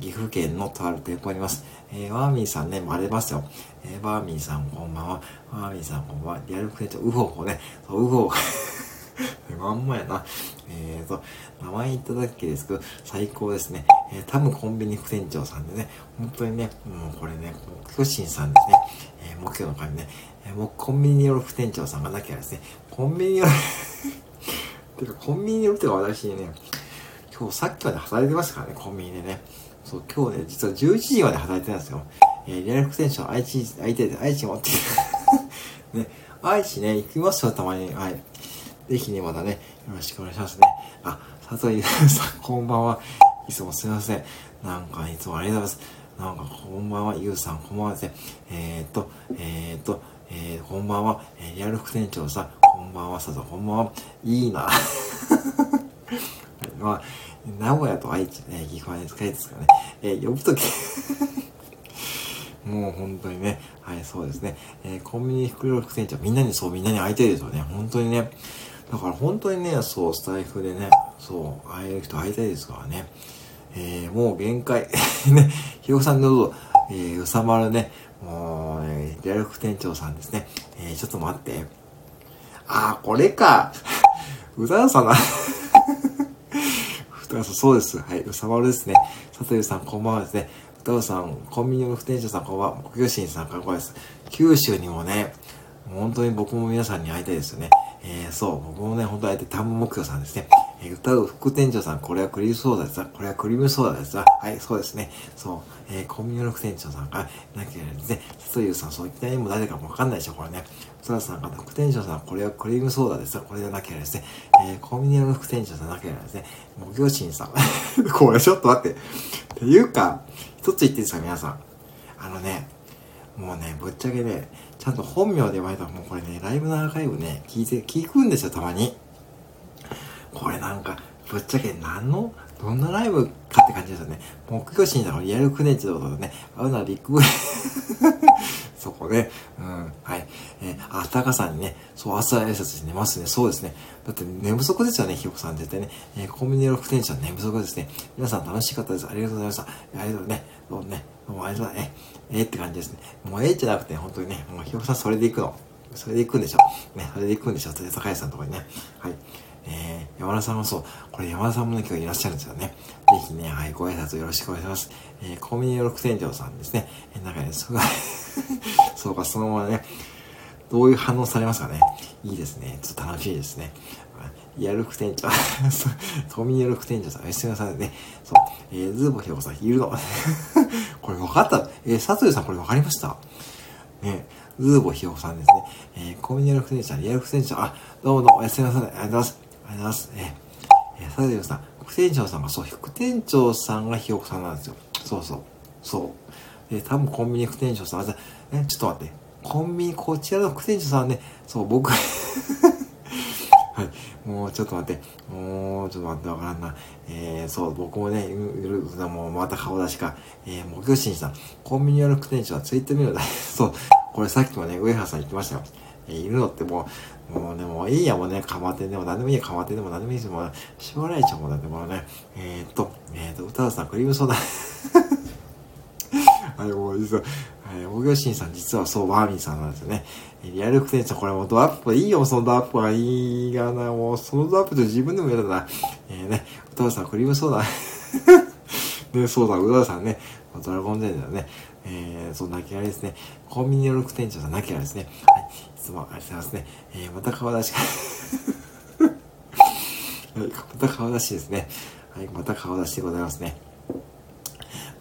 岐阜県のとある店舗にいます。えー、ワーミーさんね、バレますよ。えー、ワーミーさんこんばんは。ワーミーさんこんばんは。リアル副店長、ウホホね、そう、ウホホ。まんまやな。えーと、名前いただけですけど、最高ですね。えー、多分コンビニ副店長さんでね、本当にね、もうこれね、巨神さんですね。えー、目標の神ね。もうコンビニによる副店長さんがなきゃですね、コンビニによる てか、コンビニによるってか私ね、今日さっきまで働いてましたからね、コンビニでね。そう、今日ね、実は11時まで働いてたんですよ。えー、リアル副店長、愛知、相手で、愛知持って ね、愛知ね、行きますよ、たまに。はい。ぜひね、またね、よろしくお願いしますね。あ、佐藤さん、こんばんは。いつもすいません。なんか、いつもありがとうございます。なんか、こんばんは、ゆうさん、こんばんはですね。えー、っと、えー、っと、えー、こんばんは、えー、リアル副店長さん、こんばんは、佐藤、こんばんは。いいな。まあ、名古屋と愛知ね、岐阜はね、近いですからね。えー、呼ぶとき もう本当にね、はい、そうですね。えー、コンビニ副店長、みんなにそう、みんなに会いたいですよね。本当にね。だから本当にね、そう、スタイフでね、そう、会える人会いたいですからね。えー、もう限界。ね、ひよこさんどうぞ、えー、うさまるね、もう、ね、リアル副店長さんですね。えー、ちょっと待って。あー、これか。うざさな。うさそうです。はい、うさまるですね。さとゆさん、こんばんはですね。歌うさん、コンビニの副店長さん、こんばんは。木魚神さん、かっこいいです。九州にもね、本当に僕も皆さんに会いたいですよね。えー、そう、僕もね、本当あえて単目標さんですね。えー、歌う副店長さん、これはクリームソーダですこれはクリームソーダですはい、そうですね。そう、えー、コンビニの副店長さんが、なきゃですね、というさん、そういった意味も誰かもわかんないでしょ、これね。佐田さんが、副店長さん、これはクリームソーダですこれがなきゃですね、えー、コンビニの副店長さんなきゃですね、もう、行進さん。これちょっと待って。っていうか、一つ言っていいですか、皆さん。あのね、もうね、ぶっちゃけね、ちゃんと本名で言われたらもうこれね、ライブのアーカイブね、聞いて、聞くんですよ、たまに。これなんか、ぶっちゃけ何の、どんなライブかって感じですよね。木曜深夜のリアルクネッチとね、会うのはビッグ そこで、うん、はい。えー、あ、タカさんにね、そう、朝挨拶して寝ますね。そうですね。だって寝不足ですよね、ひよこさん絶対ね。えー、コンビニの副店長寝不足ですね。皆さん楽しかったです。ありがとうございました。ありがとうね。どうもね、どうもありがとうね。えー、って感じですね。もうええじゃなくて、本当にね、もうひよこさんそれで行くの。それで行くんでしょ。ね、それで行くんでしょ。それで高橋さんのとこにね。はい。えー、山田さんもそう。これ山田さんもね、今日いらっしゃるんですよね。ぜひね、はい、ご挨拶よろしくお願いします。えー、コンビニ六店長さんですね。えー、なんかね、そ そうか、そのままね、どういう反応されますかね。いいですね。ちょっと楽しいですね。やる副店長、コンビニやる副店長さん、吉野さんね、そう、えー、ズーボヒロさんいるの。これ分かったえー、佐藤さんこれ分かりましたね、ズーボヒロさんですね。えー、コンビニやる副店長、リアル副店長、あ、どうもどうも、吉野さん、ありがとうございます。ありがとうございます。えー、えー、佐藤さん、副店長さんが、そう、副店長さんがひよこさんなんですよ。そうそう。そう。で、多分コンビニ副店長さん、あ、じゃえ、ちょっと待って。コンビニ、こちらの副店長さんね、そう、僕 はい。もうちょっと待って。もうちょっと待って、わからんな。えー、そう、僕もね、もうまた顔出しか。えー、木魚新さん。コンビニの副店長はツイッター見るだ。そう。これさっきもね、上原さん言ってましたよ。えー、いるのってもう、もうね、もういいや、もうね、かまってでも何でもいいや、かまってでも何でもいいです。もう、しょうがないじゃん、もうだってもうね。えー、っと、えー、っと、歌田さん、クリームソーダ。はい、もう実は、はい、大行新さん実はそう、バーミンさんなんですよね。リアルクテンション、これもドアップ、いいよ、そのドアップはいいがな、もう、そのドアップと自分でもやだな。えー、ね、歌田さん、クリームソーダ。ね、そうだ、歌田さんね、ドラゴンデンだよね。えー、そう、泣きあれですね。コンビニの6店長さん、泣きあれですね。はい、いつもありがとうございますね。えー、また顔出し、は い、また顔出しですね。はい、また顔出しでございますね。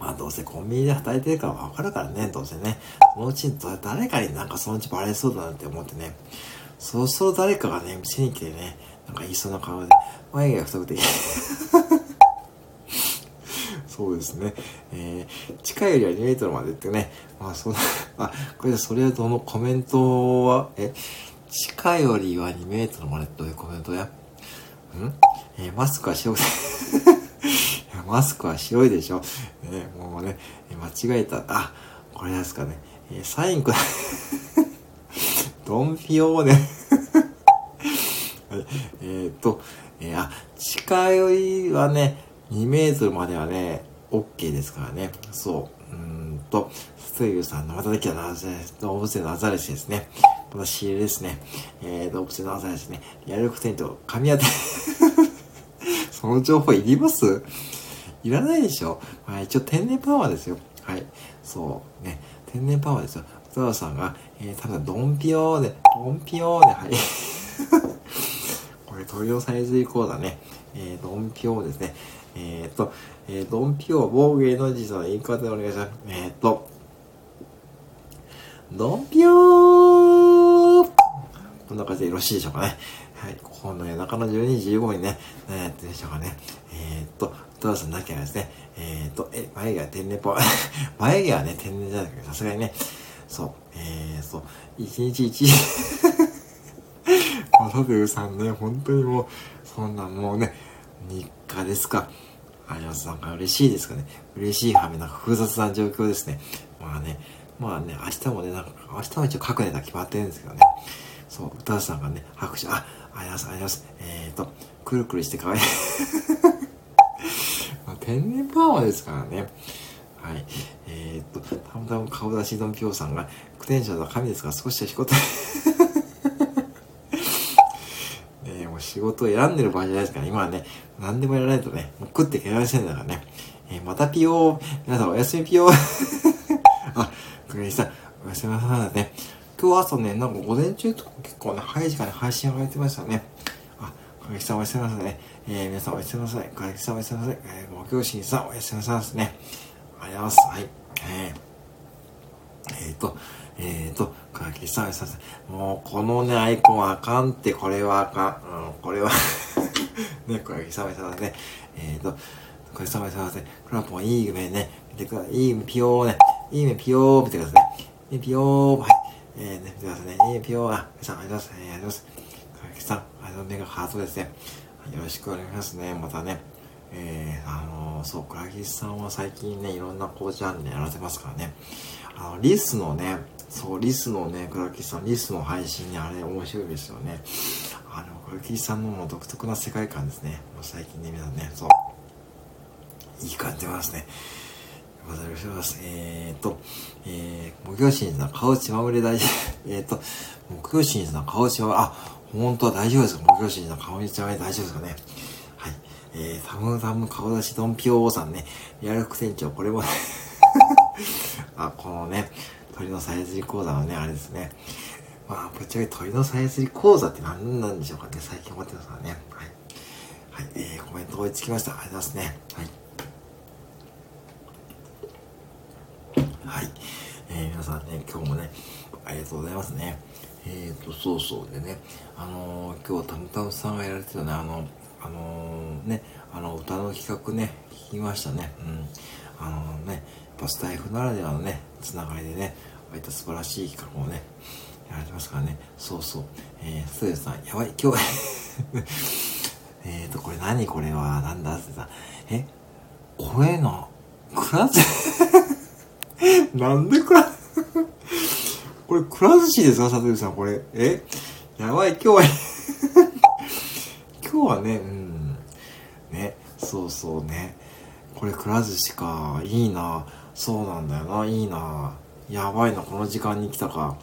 まあどうせコンビニで働いてるからわかるからね、どうせね。そのうち誰かになんかそのうちバレそうだなって思ってね。そろそろ誰かがね、店に来てね、なんか言いそうな顔で、眉毛が太くて そうですね。えー、近いよりは2メートルまでってね。まあ、そう、あ、これ、それはどのコメントは、え、近いよりは2メートルまでってどういうコメントや？ん？えー、マスクは白くてマスクは白いでしょ。ね、もうね、間違えた。あ、これですかね。えー、サインくだ ドンピオーねはい、えー、っと、えー、あ、近寄りはね、2メートルまではね、OK ですからね。そう。うんと、ストユさんのまただけはなぜ、動物園のアザラシですね。また仕入れですね。えー、動物園のアザラシね。リアルクテント、噛み当て その情報いります？いらないでしょまあ一応天然パワーですよ。はい。そう。ね。天然パワーですよ。福沢さんが、えー、多分ドンピョーで、ドンピョーで、はい。これ、東洋サイズ以降だね。えー、ドンピョーですね。えー、っと、えー、ドンピョー、防芸の実の言い方でお願いします。えー、っと、ドンピョーこんな感じでよろしいでしょうかね。はい。今度夜中の12時15分にね、何やってるでしょうかね。えー、っと、トラさんなきゃですね、えー、と、え、眉毛は天然ぽい。眉毛はね、天然じゃないけど、さすがにね、そう、えー、そう、一日一日まさとさんね、本当にもう、そんなもうね、日課ですか。あります。なんか嬉しいですかね。嬉しい反面、な複雑な状況ですね。まあね、まあね、明日もね、なんか、明日は一応書くネタ決まってるんですけどね。そう、歌さんがね、拍手、あ、ありがとうございます。えーと、くるくるして可愛いまあ、天然パワーですからね。はい。えー、っと、たまたま顔出しのぴょうさんが、クテンシャの神ですが、少しは仕事 ねもう仕事を選んでる場合じゃないですから、今はね、何でもやらないとね、もう食っていけないせんだからね。えー、またピオー、皆さんおやすみピオー。あ、くれさん、おやすみなさいね。今日朝ね、なんか午前中とか結構ね、早い時間に配信上がってましたね。あ、かげきさんおやすみなさいね。えー、皆さんおやすみなさい。かげきさんおやすみなさい。えー、ご教師さんおやすみなさいですね。ありがとうございます。はい。えー、えー、と、えーと、かげきさんおやすみなさい。もう、このね、アイコンあかんって、これはあかん。うん、これは ね、かげきさんおやすみなさいね。えーと、かげきさんおやすみなさい。クラポンいい夢ね。見てください。いい夢ピヨーね。いい夢ピヨー見てくださいね。ピヨー、はい。えー、ね、見てくださいね。えー、ピオー、あ、皆さん、ありがとうございます。えー、ありがとうございます。かきさん、ありがとうございます。メガハートですね。よろしくお願いしますね。またね。えー、あのー、そう、クラギスさんは最近ね、いろんなこうジャンルでやられてますからね。あの、リスのね、そう、リスのね、クラキスさん、リスの配信ね、あれ面白いですよね。あの、クラキスさんのもう独特な世界観ですね。もう最近ね、皆さんね、そう。いい感じますね。またよろしくお願いします。えー、っと、えー、木曜シーズンの顔血まぐれ大丈夫。え、っと、木曜シーズンの顔血まぐれ、あ、本当は大丈夫ですか？木曜シーズンの顔血まぐれ大丈夫ですかね？はい。えー、タムタム顔出しドンピオーさんね、リアル副店長、これもね あ、このね、鳥のさえずり講座のね、あれですね。まあ、ぶっちゃけ鳥のさえずり講座って何なんでしょうかね。最近思ってますからね。はい。はい、えー、コメント追いつきました。ありがとうございますね。はい。はい。えー、皆さんね、今日もね、ありがとうございますね。えーと、そうそうでね、あのー、今日たむたむさんがやられてたね、あの、あのー、ね、あの、歌の企画ね、聞きましたね。うん。あのね、やっぱスタイフならではのね、つながりでね、割と素晴らしい企画をね、やられてますからね。そうそう。えー、ストさん、やばい、今日 えーと、これ何？これは、なんだ？ってさ、え、これな、クラスなんでくら、これくら寿司ですか、佐藤さん、これ？え？やばい、今日は 今日はね、うん。ね、そうそうね。これくら寿司か。いいな。そうなんだよな。いいな。やばいな、この時間に来たか。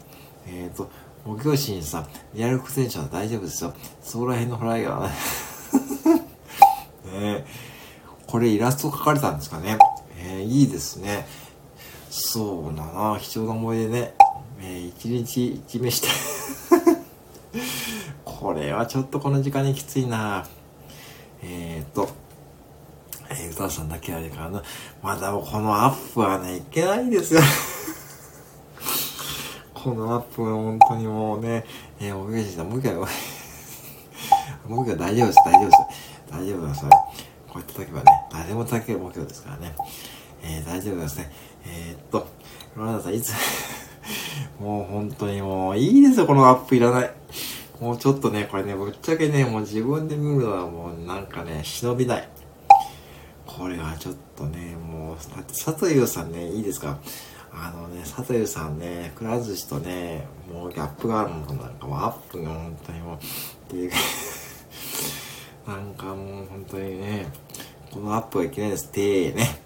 えっ、ー、と、木曜日にさ、リアル苦戦者は大丈夫ですよ。そこら辺のホライが ねねこれイラスト描かれたんですかね。えー、いいですね。そうだな、貴重な思い出ね。えー、一日一目してこれはちょっとこの時間にきついな。えー、っと、えー、歌さんだけあれかな。まだこのアップはね、いけないですよ このアップは本当にもうね、えー、おげしさん、もう一回、もう一回大丈夫です、大丈夫です。大丈夫です。こうやって叩けばね、誰も叩ける目標ですからね。えー、大丈夫ですね。えー、っと、ロナダさん、いつもう本当にもういいですよ、このアップいらない。もうちょっとね、これね、ぶっちゃけね、もう自分で見るのはもうなんかね、忍びない。これはちょっとね、もう、だって佐藤優さんね、いいですか？あのね、佐藤優さんね、くら寿司とね、もうギャップがあるものなんかもうアップが本当にもう、っていう なんかもう本当にね、このアップはいけないですってね。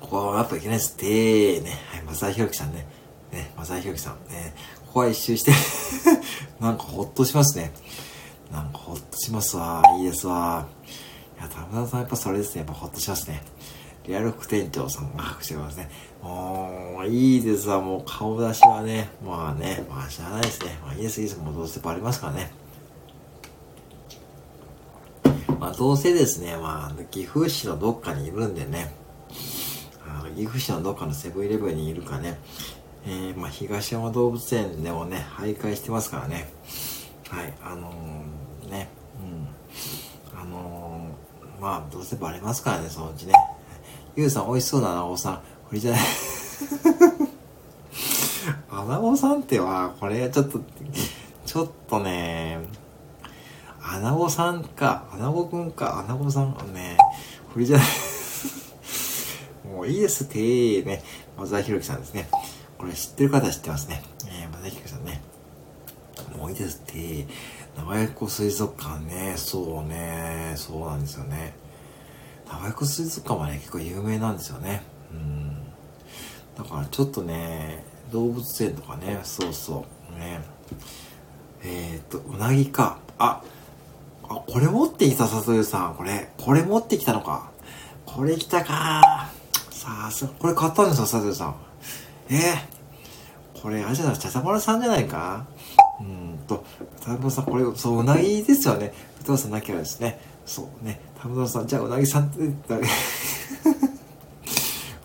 ここはやっぱいけないですって、ね。はい、正ひろきさんね。ね、正ひろきさん。ね、ここは一周して なんかほっとしますね。なんかほっとしますわ。いいですわ。いや、田村さんやっぱそれですね。やっぱほっとしますね。リアル副店長さんが拍手してますね。もう、いいですわ。もう顔出しはね。まあね、まあ知らないですね。まあいいです、いいです。もうどうせバレますからね。まあどうせですね、まあ岐阜市のどっかにいるんでね。岐阜市のどっかのセブンイレブンにいるかね、えー、まあ、東山動物園でもね、徘徊してますからね。はい、あのー、ね、うん。あのー、まあ、どうせバレますからね、そのうちね。ゆうさん、美味しそうだな、おさん。これじゃない？アナゴさんっては、これちょっと、ちょっとね、アナゴさんか、アナゴくんか、アナゴさん、ね、これじゃない？もういいですってね。松田博樹さんですね。これ知ってる方は知ってますね。えー、松田博樹さんね。もういいですって。長屋湖水族館ね。そうね。そうなんですよね。長屋湖水族館はね、結構有名なんですよね。うん。だからちょっとね、動物園とかね、そうそう。ね。えー、っと、うなぎか。あ、あ、これ持ってきた、里湯さん。これ、これ持ってきたのか。これ来たかさすが、これ買ったんですよ、佐藤さん。えー、これ、あれじゃない、茶丸さんじゃないか？うんと、田村さん、これ、そう、うなぎですよね。田村さんなきゃですね。そうね。田村さん、じゃあ、うなぎさんって、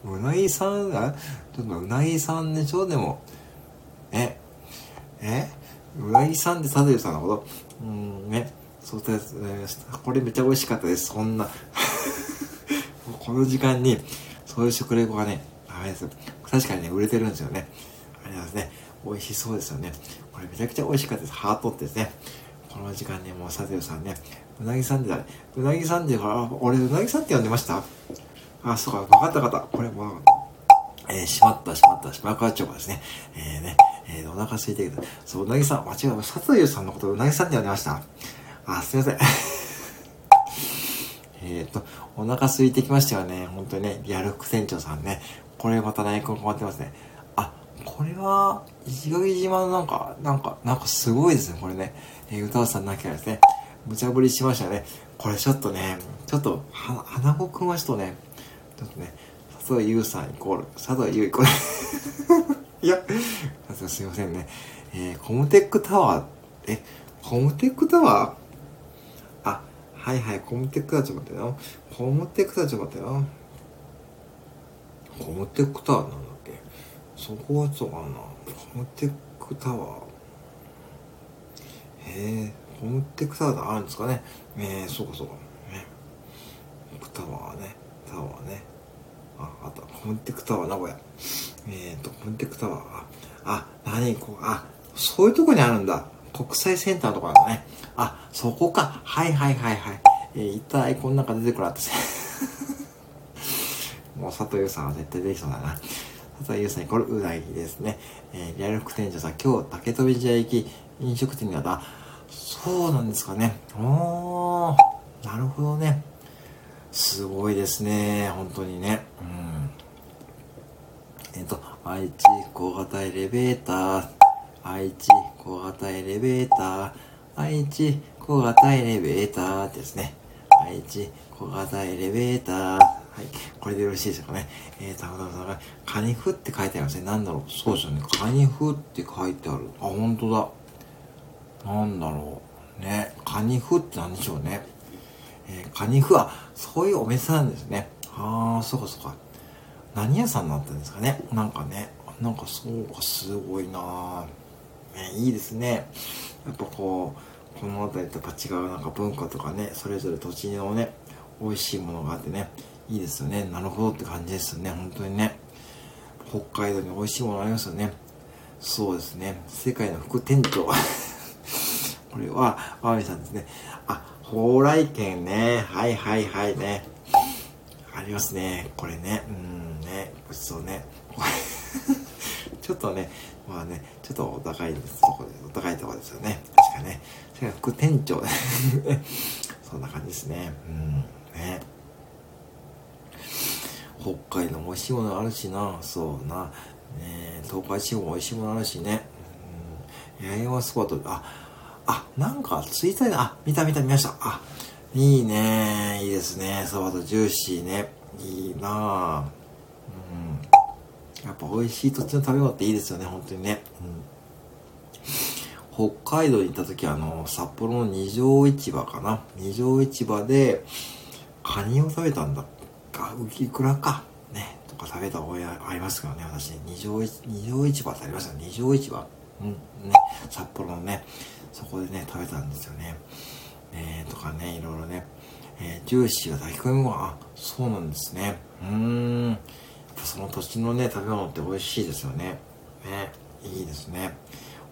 うなぎさんが、ちょっとうなぎさんでしょ？でも、え、え？うなぎさんって佐藤さんのこと？うんね。そうです、ね。これめっちゃ美味しかったです。そんな。この時間に、そういう食レポがね、ダメです。確かにね、売れてるんですよね。ありますね。美味しそうですよね。これめちゃくちゃ美味しかったです。ハートってですね。この時間にもうサテルさんね、うなぎさんでだ、うなぎさんで、あ、俺うなぎさんって呼んでました？あ、そうか、わかったわかった。これもう、えー、しまった、しまった、しまくわチョコですね。えー、ね、えー、お腹空いてるけど、そう、うなぎさん、間違えた。佐藤さんのことうなぎさんって呼んでました？あ、すいません。ええっ、と、お腹空いてきましたよね。本当にね、リアル副店長さんね。これまたね、こう変わってますね。あ、これは、石垣島のなんか、なんか、なんかすごいですね、これね。えー、歌わさんなきゃですね。無茶ぶりしましたね。これちょっとね、ちょっと、は、花子くんはちょっとね、ちょっとね、佐藤優さんイコール、佐藤優イコール。いや、すいませんね。えー、コムテックタワー、え、コムテックタワー？あ、はいはい、コムテックタワーちょっと待ってよ。コムテックタワーちょっと待ってよ。コムテックタワーなんだっけ？そこはそうかな。コムテックタワー。へえ、コムテックタワーがあるんですかね？えー、そうかそうか。ね。タワーね。タワーね。あ、あった。コムテックタワー名古屋。えっ、ー、と、コムテックタワー。あ、何こう、あ、そういうとこにあるんだ。国際センターとこだね。あ、そこか。はいはいはいはい。えー、一体この中出てくるわって。もう佐藤優さんは絶対できそうだな。佐藤優さんにこれうなぎですね。えー、リアル副店長さん、今日竹飛茶行き飲食店にあった。そうなんですかね。おー、なるほどね。すごいですね。本当にね。うん。えっ、ー、と、愛知小型エレベーター。愛知小型エレベーター。愛知小型エレベーターですね。愛知小型エレベーター。はい。これでよろしいでしょうかね。えー、たまたまさんが、カニフって書いてありますね。なんだろう。そうですよね。カニフって書いてある。あ、本当だ。なんだろう。ね。カニフって何でしょうね。えー、カニフは、そういうお店なんですね。ああ、そうかそうか。何屋さんになったんですかね。なんかね。なんかそうか、すごいなね、いいですね。やっぱこう、この辺りとか違うなんか文化とかね、それぞれ土地のね、美味しいものがあってね、いいですよね。なるほどって感じですよね。本当にね。北海道に美味しいものありますよね。そうですね。世界の副店長。これは、ワミさんですね。あ、蓬莱県ね。はいはいはいね。ありますね。これね。うんね。ごちそうね。ちょっとね、まあね、ちょっとお高いとこで、お高いとこですよね。確かね。それが副店長 そんな感じですね。うん。ね。北海道美味しいものあるしな。そうな。ね東海地方も美味しいものあるしね。うん。八重山スポット、あ、あ、なんかツイッターで、あ、見た見た見ました。あ、いいねいいですね。そばとジューシーね。いいなぁ。やっぱ美味しい土地の食べ物っていいですよね、本当にね。うん、北海道に行った時、あの、札幌の二条市場かな。二条市場で、カニを食べたんだか、浮きくらか。ね、とか食べた覚えありますからね、私。二条二条市場ってありました二条市場。うん、ね、札幌のね、そこでね、食べたんですよね。えー、とかね、いろいろね。えー、ジューシーが炊き込みご飯。あ、そうなんですね。うーん。やっぱその土地のね、食べ物って美味しいですよね。ね、いいですね。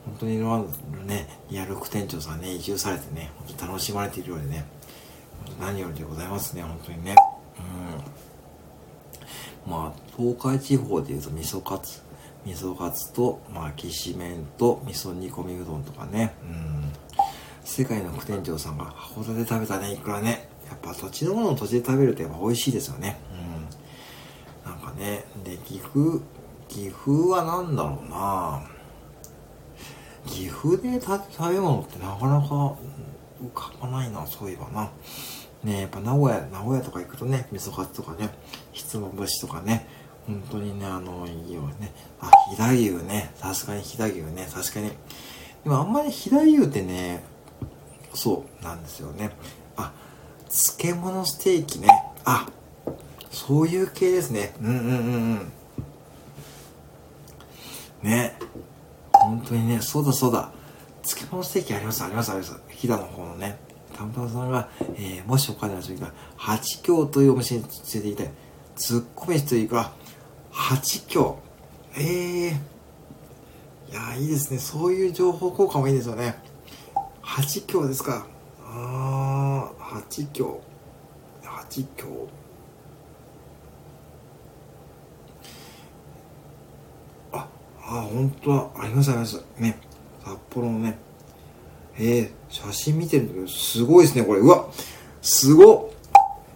本当にいろんなね、リアル副店長さんね、移住されてね、本当楽しまれているようでね、何よりでございますね、本当にね。うん。まあ、東海地方でいうと味噌カツ、味噌カツと、まあ、きしめんと味噌煮込みうどんとかね、うん。世界の副店長さんが函館で食べたね、いくらね。やっぱ土地のものを土地で食べるとやっぱ美味しいですよねうんなんか。ね。で、岐阜、岐阜は何だろうな岐阜で食べ物ってなかなか浮かばないな、そういえばな。ねやっぱ名古屋、名古屋とか行くとね、味噌カツとかね、ひつまぶしとかね、本当にね、あの、いいよね。あ、飛騨牛ね。さすがに飛騨牛ね。確かに。でもあんまり飛騨牛ってね、そうなんですよね。あ、漬物ステーキね。あ、そういう系ですね。うんうんうんうん。ね。本当にね、そうだそうだ。漬物ステーキあります、あります、あります。飛騨の方のね。たまたまさんが、えー、もしお金の時が、八京というお店に連れて行きたい。ツッコミというか、八京。ええー。いやいいですね。そういう情報交換もいいですよね。八京ですか。ああ、八京。八京。あ、あ本当は、ありますあります。ね。札幌のね。えー、写真見てるんだけど、すごいですね、これ。うわすご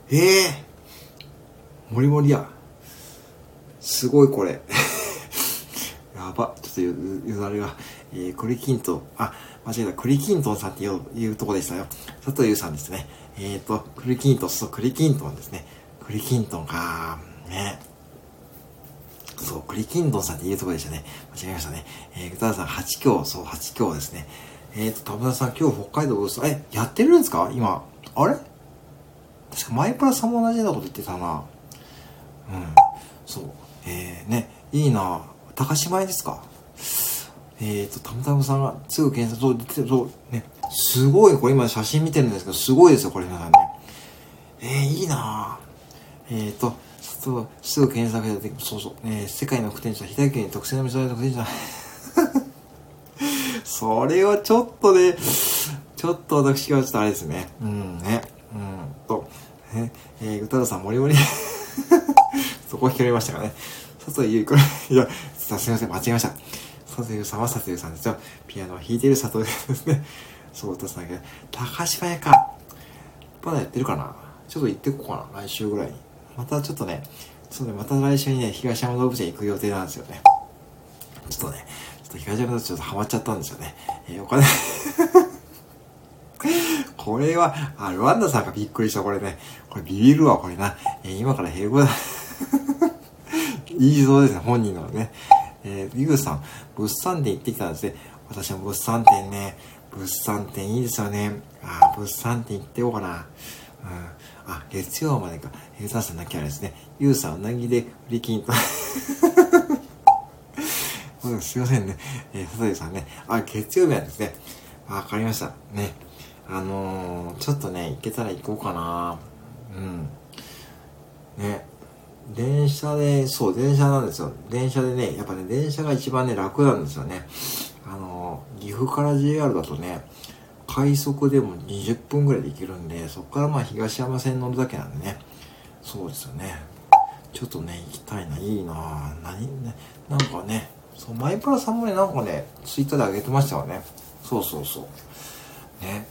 ええー、もりもりや。すごいこれ。やば。ちょっとよ、よだれが。えー、栗きんとん。あ、間違えた。栗きんとんさんっていういうとこでしたよ。佐藤優さんですね。えっ、ー、と、栗きんとん、そう、栗きんとんですね。栗きんとんか。ね。そう、栗きんとんさんっていうとこでしたね。間違えましたね。えー、歌田さん、八強、そう、八強ですね。えっ、ー、と、田村さん、今日北海道です。え、やってるんですか？今。あれ？確かマイプラさんも同じようなこと言ってたな。うん。そう。えー、ね、いいな高島屋ですか？えっ、ー、と、たむたむさんがすぐ検索、そう、そう、ね、すごい、これ今写真見てるんですけど、すごいですよ、これ皆さんね。えー、いいなえっ、ー、と、すぐ検索で、そうそう、えー、世界の副店長、左家に特製の味噌の副店長。それはちょっとね、ちょっと私はちょっとあれですね。うんね。うんと、え、えー、歌田さん、森森 そこ聞かれましたかね。佐藤優子、いや、すみません、間違えました。佐藤優さんは佐藤優さんですよ。ピアノを弾いている佐藤ですね。そう、歌つなげ高島屋か。まだやってるかなちょっと行ってこうかな。来週ぐらいに。またちょっとね、ちょっとね、また来週にね、東山動物園行く予定なんですよね。ちょっとね、ちょっと東山とちょっとハマっちゃったんですよね。えー、お金 これは、あ、ルワンダさんがびっくりした、これね。これビビるわ、これな。えー、今から英語だ。言いそうですね、本人のね。えー、リグさん、物産展行ってきたんですね。私も物産展ね、物産展いいですよね。あ物産展行ってようかな。うん。あ、月曜までか。えー、さなきゃあれですね。ゆうさん、うなぎで売り金と。すいませんね。えー、佐藤さんね。あ、月曜日なんですね。わかりました。ね。あのー、ちょっとね、行けたら行こうかな。うん。ね。電車で、そう、電車なんですよ。電車でね、やっぱね、電車が一番ね、楽なんですよね。あのー、岐阜から JR だとね、快速でも20分ぐらいで行けるんで、そこからまあ東山線乗るだけなんでね。そうですよね。ちょっとね、行きたいな、いいな何ね、なんかね、そう、マイプラさんもね、なんかね、ツイッターで上げてましたよね。そうそうそう。ね。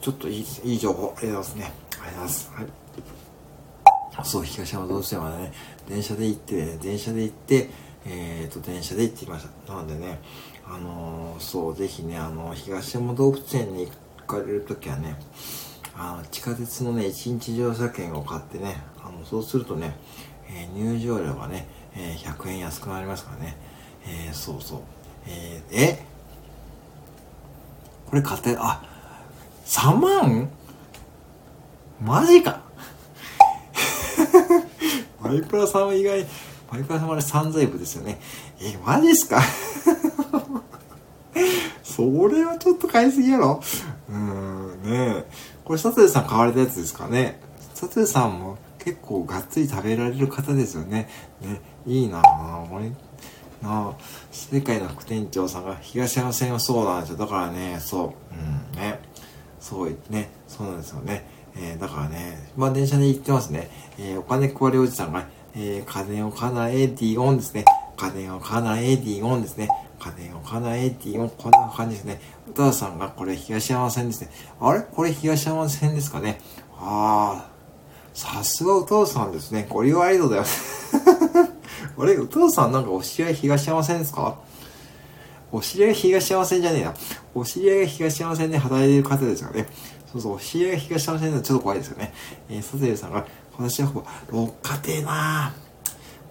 ちょっといい、いい情報、ありがとうございますね。ありがとうございます。はい。そう、東山動物園までね、電車で行って、ね、電車で行って、えっ、ー、と、電車で行ってきました。なのでね、あのー、そう、ぜひね、あの、東山動物園に行かれるときはね、あの、地下鉄のね、一日乗車券を買ってね、あの、そうするとね、えー、入場料がね、えー、100円安くなりますからね、えー、そうそう。えー、え？これ買って、あ、3万マジか マイプラさんは意外、マイプラさんは散財部ですよね。え、マジっすか？それはちょっと買いすぎやろ？うーん、ねえこれ、佐藤さん買われたやつですかね？佐藤さんも結構がっつり食べられる方ですよね。ね、いいなぁ。俺、な世界の副店長さんが東山線はそうなんですよ。だからね、そう、うん、ね。そうね、そうなんですよね。えー、だからね、まあ電車で行ってますね。えー、お金配りおじさんが、えー、金をかなえディオンですね。金をかなえディオンですね。金をかなえディオン、こんな感じですね。歌田さんがこれ東山線ですね。あれ？これ東山線ですかね。ああ、さすが歌田さんですね。ご利用ありがとうございます。あれ歌田さんなんかお知り合い東山線ですか？お知り合い東山線じゃねえな。お知り合いが東山線で働いている方ですよね。そうそう、お知り合いが東山線でちょっと怖いですよね。えー、サテルさんが、私はこう、六花亭な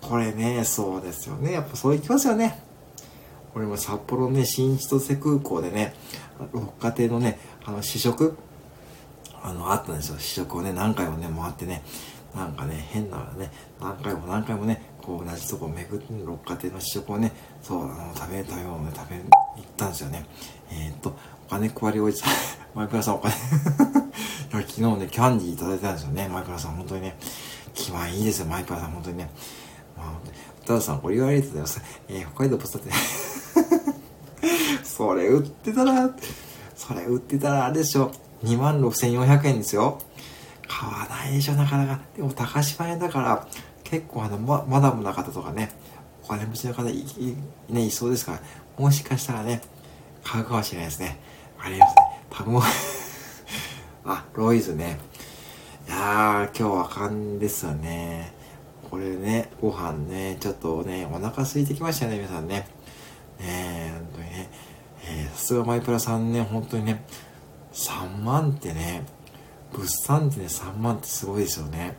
これね、そうですよね。やっぱそう行きますよね。俺も札幌ね、新千歳空港でね、六花亭のね、あの、試食、あの、あったんですよ。試食をね、何回もね、回ってね、なんかね、変なね、何回も何回もね、こう同じとこ巡って、六花亭の試食をね、そう、あの、食べ、食べ物ね、食べ、行ったんですよね。えー、っと、お金配りおじさん、マイクラさんお金、昨日ね、キャンディーいただいたんですよね、マイクラさん、本当にね。気前いいですよ、マイクラさん、本当にね。まあ、タダさん、ご利用ありがとうございます。えー、北海道ポストって、それ売ってたら、それ売ってたらあれでしょ。26,400円ですよ。買わないでしょ、なかなか。でも、高島屋だから、結構あの、ま、マダムの方とかね、お金持ちの方い、い、ね、いそうですから、もしかしたらね、買うかもしれないですね。ありますね。パグモあ、ロイズね。いやー、今日はあかんですよね。これね、ご飯ね、ちょっとね、お腹空いてきましたね、皆さんね。ねえ、本当にね。えー、さすがマイプラさんね、本当にね、3万ってね、物産ってね、3万ってすごいですよね。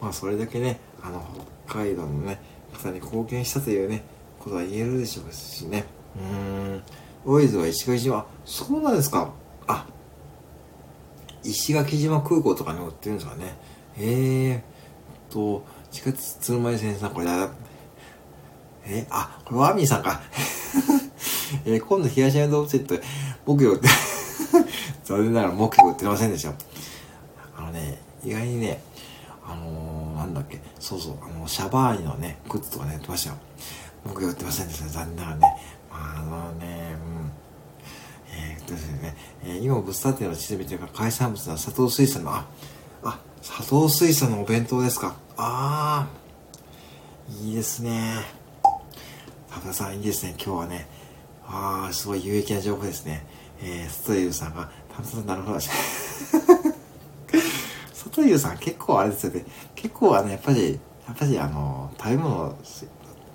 まあ、それだけね、あの、北海道のね、方に貢献したというね、ことは言えるでしょうしね。うーん。オイズは石垣島、そうなんですか。あ、石垣島空港とかに売ってるんですかね。えーと、地下鉄鶴舞線さん、これだ、え、あ、これワーミーさんか。えー、今度東山動物園って木魚って残念ながら木魚売ってませんでした。ね、意外にね、あのー、なんだっけ、そうそう、あの、シャバーニのね、グッズとかね、売ってましたよ。木魚売ってませんでした、残念ながらね。まあ、あのね、うん。えー、ですね、えー、今物産展の地図見てるか海産物の佐藤水産の、あ、あ、佐藤水産のお弁当ですか。ああ、いいですね。田田さん、いいですね。今日はね、ああ、すごい有益な情報ですね。えー、ストユーさんが、田田さん、なるほど。ストユーさん、結構あれですよね。結構あの、やっぱり、やっぱりあの、食べ物、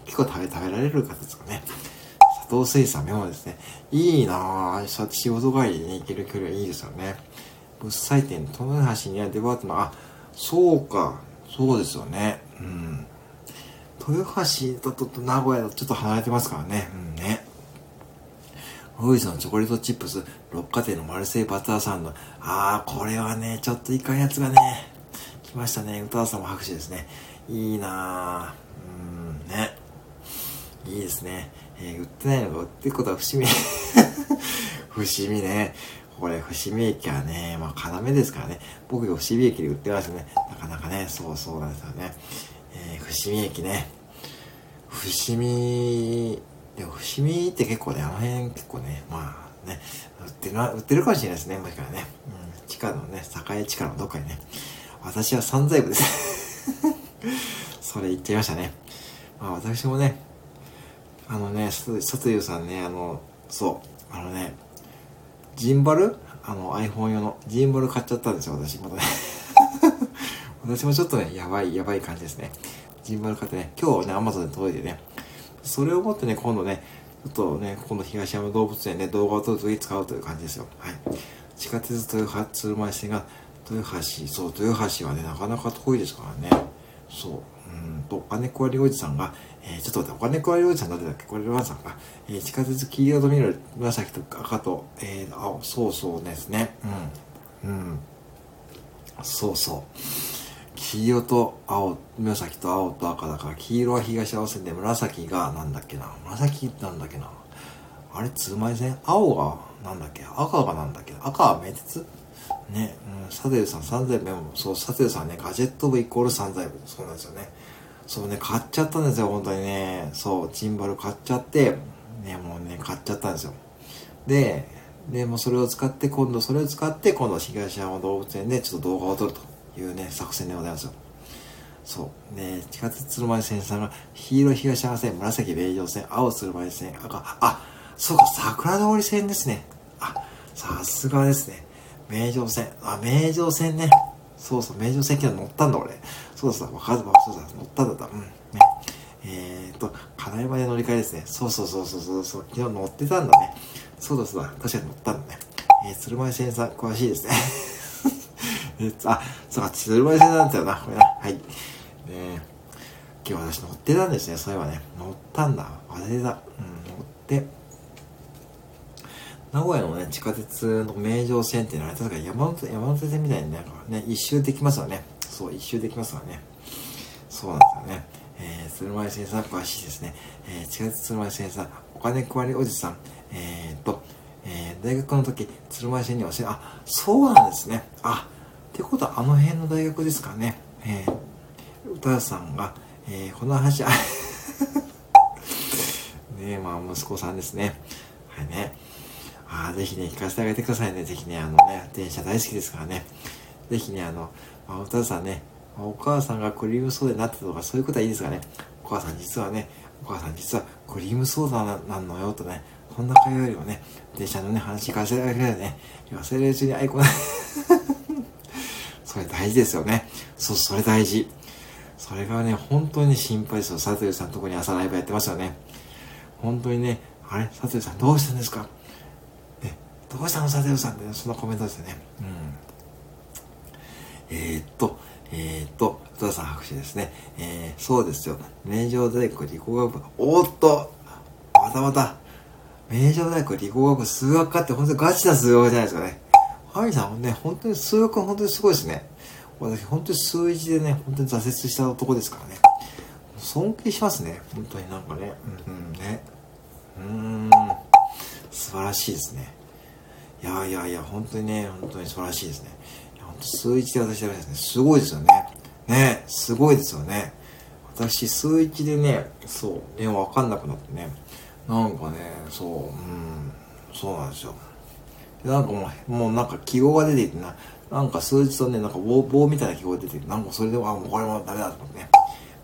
結構食べ、食べられる方ですかね。佐藤水産メモですね。いいなぁ。仕事帰りに行ける距離はいいですよね。物産展、友橋にあるデパートの、あ、そうか。そうですよね。うん。豊橋だと名古屋だとちょっと離れてますからね。うんね。ロイズのチョコレートチップス、六花亭のマルセイバターサンド。あー、これはね、ちょっといかんやつがね、来ましたね。歌田さんも拍手ですね。いいなぁ。うん、ね。いいですね。えー、売ってないのが売ってることは伏見。伏見ね。これ、伏見駅はね、まあ、要ですからね。僕が伏見駅で売ってますね。なかなかね、そうそうなんですよね。えー、伏見駅ね。伏見、でも伏見って結構ね、あの辺結構ね、まあね、売ってる売ってるかもしれないですね、もしからね。うん、地下のね、栄地下のどっかにね。私は散財部です。それ言っちゃいましたね。まあ私もね、あのね、佐藤さんね、あの、そう、あのね、ジンバル？あの iPhone 用のジンバル買っちゃったんですよ、私。またね。私もちょっとね、やばい、やばい感じですね。ジンバル買ってね、今日ね、Amazon で届いてね、それをもってね、今度ね、ちょっとね、今度東山動物園で動画を撮るとき使うという感じですよ。はい。地下鉄豊橋鶴舞線が、豊橋、そう、豊橋はね、なかなか遠いですからね。そう。うんと、お金配りおじさんが、えー、ちょっと待って、お金配りおじさん誰だっけ？これ、ロマさんが、えー、地下鉄黄色と緑、紫と赤と、えー、青、そうそうですね。うん。うん。そうそう。黄色と青、紫と青と赤だから、黄色は東青線で、紫がなんだっけな？紫なんだっけな？あれ、通前線？青がなんだっけ？赤がなんだっけ？赤は名鉄？ね、うん、サテルさん三財部も、そう、サテルさんね、ガジェット部イコール三財部。そうなんですよね。そうね、買っちゃったんですよ、本当にね。そう、チンバル買っちゃって、ね、もうね、買っちゃったんですよ。で、で、もうそれを使って、今度、それを使って、今度、東山動物園でちょっと動画を撮るというね、作戦でございますよ。そう。ね、地下鉄鶴舞線さんが、黄色東山線、紫米城線、青鶴舞線、赤、あ、そうか、桜通り線ですね。あ、さすがですね。名城線、あ、名城線ね。そうそう、名城線昨日乗ったんだ、俺。そうそう、わかるわ、そうだ、乗ったんだった。うん。ね。えー、っと、金山で乗り換えですね。そうそうそうそうそうそう、昨日乗ってたんだね。そうだそうだ、確かに乗ったんだね。えー、鶴舞線さん、詳しいですね。えっと、あ、そうか、鶴舞線なんだよな、これな。はい。ね今日私乗ってたんですね、そういえばね。乗ったんだ。忘れた。うん、乗って。名古屋のね、地下鉄の名城線っていうのは、確か山手、山手線みたいになんかね、一周できますよね。そう、一周できますからね。そうなんですよね。えー、鶴舞線さん、詳しいですね。えー、地下鉄鶴舞線さん、お金配りおじさん、えーと、えー、大学の時、鶴舞線に教え、あ、そうなんですね。あ、ってことはあの辺の大学ですかね。えー、歌さんが、えー、この話、あ ねまあ、息子さんですね。はいね。ああ、ぜひね、聞かせてあげてくださいね。ぜひね、あのね、電車大好きですからね。ぜひね、あの、まあ、お父さんね、お母さんがクリームソーダになったとか、そういうことはいいですかね。お母さん実はね、お母さん実はクリームソーダなのよとね、こんな会話よりもね、電車のね、話聞かせてあげてね、忘れるうちにアイコン、それ大事ですよね。そう、それ大事。それがね、本当に心配ですよ。サトゥさんとこに朝ライブやってますよね。本当にね、あれ？サトゥさんどうしたんですか？ね、どうしたの？サトゥさんって、ね、そのコメントですよね。うん。えー、っと、えー、っと、戸田さん拍手ですね。えー、そうですよ。名城大学理工学部。おっとまたまた、名城大学理工学部数学科って本当にガチな数学じゃないですかね。ハリさんもね、本当に数学本当にすごいですね。私本当に数一でね、本当に挫折した男ですからね。尊敬しますね。本当になんかね。うん、ね。うーん。素晴らしいですね。いやいやいや、本当にね、本当に素晴らしいですね。本当数一で私ダメですね。すごいですよね。ね、すごいですよね。私、数一でね、そう、ね、わかんなくなってね。なんかね、そう、うん、そうなんですよ。なんかもう、もうなんか記号が出てきてな、なんか数字とね、なんか棒棒みたいな記号が出てきて、なんかそれで、あ、もうこれもダメだと思ってね。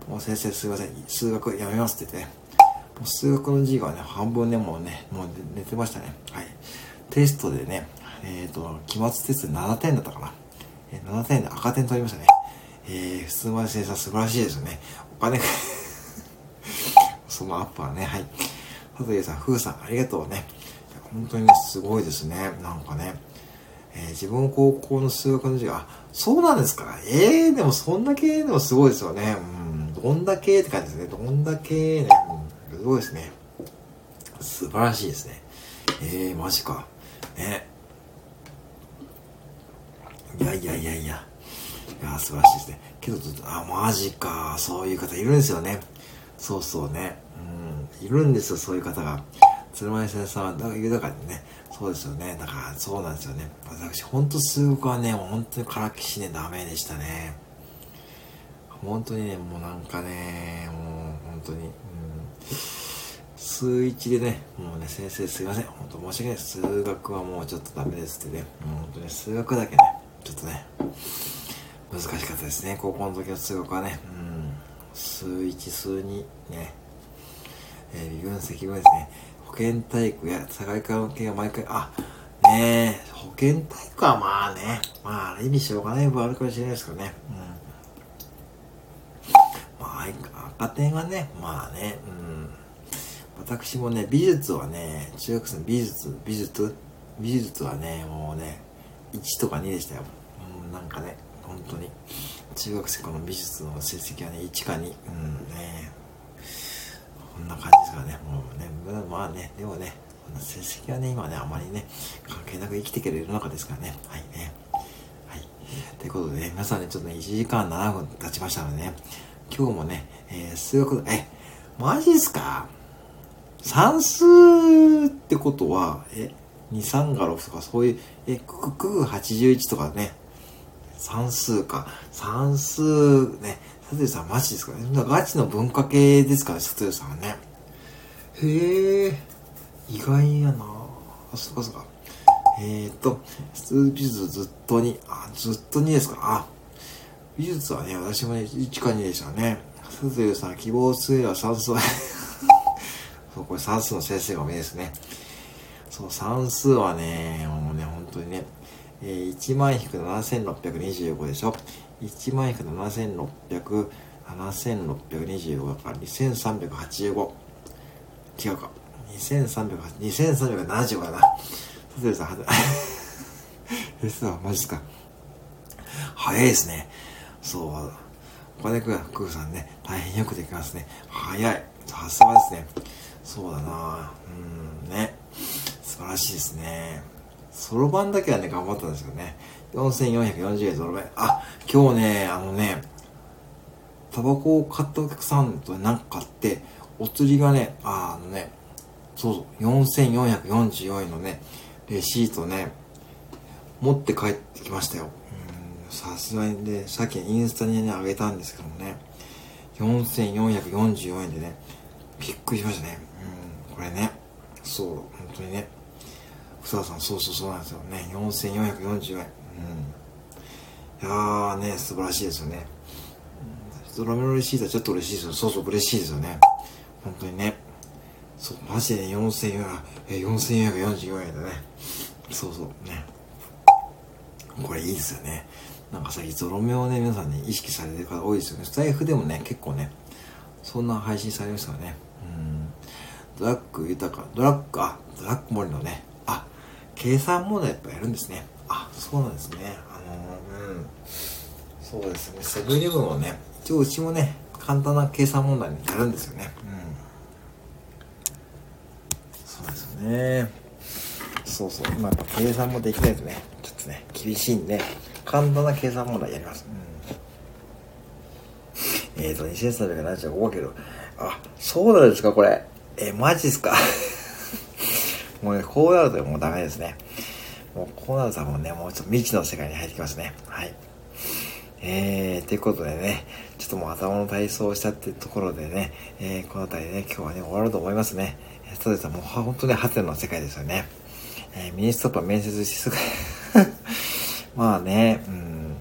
もう先生すいません、数学やめますって言ってね。もう数学の授業はね、半分ね、もうね、もう寝てましたね。はい。テストでね、えっ、ー、と、期末テストで7点だったかな。えー、7点で赤点取りましたね。えー、普通まで先生素晴らしいですよね。お金 そのアップはね、はい。佐藤さん、ふうさん、ありがとうね。本当に、すごいですね。なんかね。えー、自分高校の数学の授業、あ、そうなんですか。ええー、でもそんだけでもすごいですよね。うん、どんだけって感じですね。どんだけね、うん、すごいですね。素晴らしいですね。ええー、マジか。ね。いやいやいやいや。いや、素晴らしいですね。けど、あ、マジか。そういう方いるんですよね。そうそうね。いるんですよ、そういう方が。鶴丸先生は、だから豊かにね、そうですよね。だから、そうなんですよね。私、ほんと数学はね、本当にからきしね、ダメでしたね。本当にね、もうなんかね、もう本当に、うん。数一でね、もうね、先生すいません。本当申し訳ない。数学はもうちょっとダメですってね。もう本当に数学だけね、ちょっとね、難しかったですね。高校の時の数学はね、うん。数一、数二、ね。えー、微分積分ですね。保健体育や社会科系が毎回、あ、ねえ、保健体育はまあね、まあ、意味しようがない部分あるかもしれないですけどね。うん。まあ、赤点はね、まあね、うん。私もね、美術はね、中学生の美術、美術美術はね、もうね、1とか2でしたよ。うん、なんかね、本当に。中学生この美術の成績はね、1か2。うんね。んな感じですかね、もうね、まあね、でもね、成績はね、今ね、あまりね、関係なく生きていける世の中ですからね。はいね。はい。ということでね、皆さんね、ちょっとね、1時間7分経ちましたのでね、今日もね、えー、数学、え、マジっすか？算数ってことは、え、2、3が6とかそういう、え、くくぐ81とかね、算数か。算数ね、サトさんマジですかねガチの文化系ですから、サトさんはね。へえ、意外やなあ、そっかそっか。えー、っと、美術ずっと2、あ、ずっと2ですかあ、美術はね、私もね、1か2でしたね。サトさん、希望すれば算数は そう、これ算数の先生が多いですね。そう、算数はね、もうね、本当にね、えー、1万引く7625でしょ。1万円か7600、7625だから2385。違うか。2300、2375だな。さてさん、え、さ、マジっすか。早いですね。そう。お金くん、クーさんね、大変よくできますね。早い。さすがですね。そうだなうん、ね。素晴らしいですね。そろばんだけはね、頑張ったんですよね。4440円ゾロ目。あ、今日ね、あのね、タバコを買ったお客さんとなんか買って、お釣りがね、あのね、そうそう、4444円のね、レシートね、持って帰ってきましたよ。さすがにね、さっきインスタにね、あげたんですけどもね、4444円でね、びっくりしましたね。うん、これね、そう、本当にね、ふささん、そうそうそうなんですよね、4440円。うん。いやーね、素晴らしいですよね。ドラムのレシートはちょっと嬉しいですよ。そうそう、嬉しいですよね。本当にね。そう、マジでね、4400、え、4444円だね。そうそう、ね。これいいですよね。なんか最近ゾロ目をね、皆さんね、意識されてる方多いですよね。スタイフでもね、結構ね、そんな配信されますからね。うん。ドラッグ豊か、ドラッグ、あ、ドラッグ森のね、計算問題やっぱやるんですね。あ、そうなんですね。あのーうん。そうですね。セブンイレブンをね、一応うちもね、簡単な計算問題にやるんですよね。うん。そうですよね。そうそう。まあ、やっぱ計算もできないとね、ちょっとね、厳しいんで、簡単な計算問題やります。うん。えーと、2375かけど、あ、そうなんですか、これ。えーマジっすか。もうね、こうなるともうダメですね。もうこうなるともうね、もうちょっと未知の世界に入ってきますね。はい。えー、ということでね、ちょっともう頭の体操をしたっていうところでね、えー、この辺りね、今日はね、終わろうと思いますね。えー、そうですもう本当ね、ハテナの世界ですよね。えー、ミニストップは面接しすぐ、まあね、うん。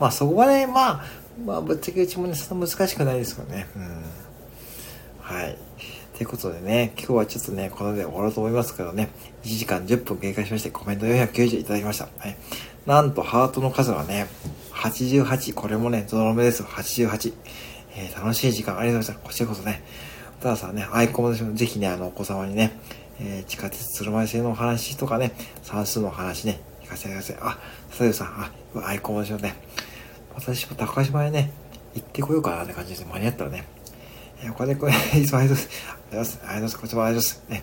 まあそこはね、まあ、まあぶっちゃけうちもね、そんな難しくないですからね。うん。はい。ということでね、今日はちょっとね、こので終わろうと思いますけどね、1時間10分経過しまして、コメント490いただきました。はい。なんと、ハートの数はね、88。これもね、ゾロ目ですよ。88。えー楽しい時間ありがとうございました。こちらこそね、たださんね、アイコンでしょぜひね、あの、お子様にね、えー地下鉄鶴舞線のお話とかね、算数のお話ね、聞かせてください。あ、佐藤さん、あ、アイコンでしょうね。私も高島へね、行ってこようかなって感じです間に合ったらね、えーお金これ、いつもありがとうございます。ありがとうございます。ありがとうございます。こちらもありがとうございます。ね。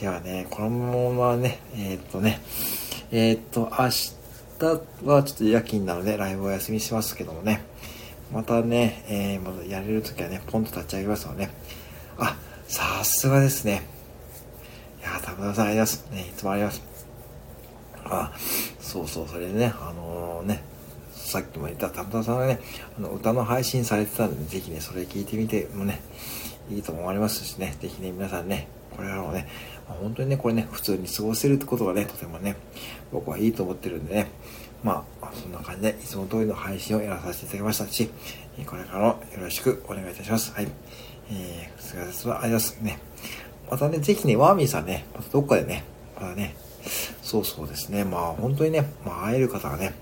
ではね、このままね、えーっとね、えーっと、明日はちょっと夜勤なので、ライブお休みしますけどもね、またね、えー、まだやれるときはね、ポンと立ち上げますので、ね、あ、さすがですね。いやー、田村さんありがとうございます。ね、いつもありがとうございます。あ、そうそう、それでね、あのね、さっきも言った田村さんがね、あの歌の配信されてたんで、ぜひね、それ聞いてみてもね、いいと思われますしね、ぜひね、皆さんね、これからもね、本当にね、これね、普通に過ごせるってことがね、とてもね、僕はいいと思ってるんでね、まあ、そんな感じで、いつも通りの配信をやらさせていただきましたし、これからもよろしくお願いいたします。はい。えー、菅田さんはありがとうございますね。またね、ぜひね、ワーミーさんね、またどっかでね、またね、そうそうですね、まあ本当にね、まあ会える方がね、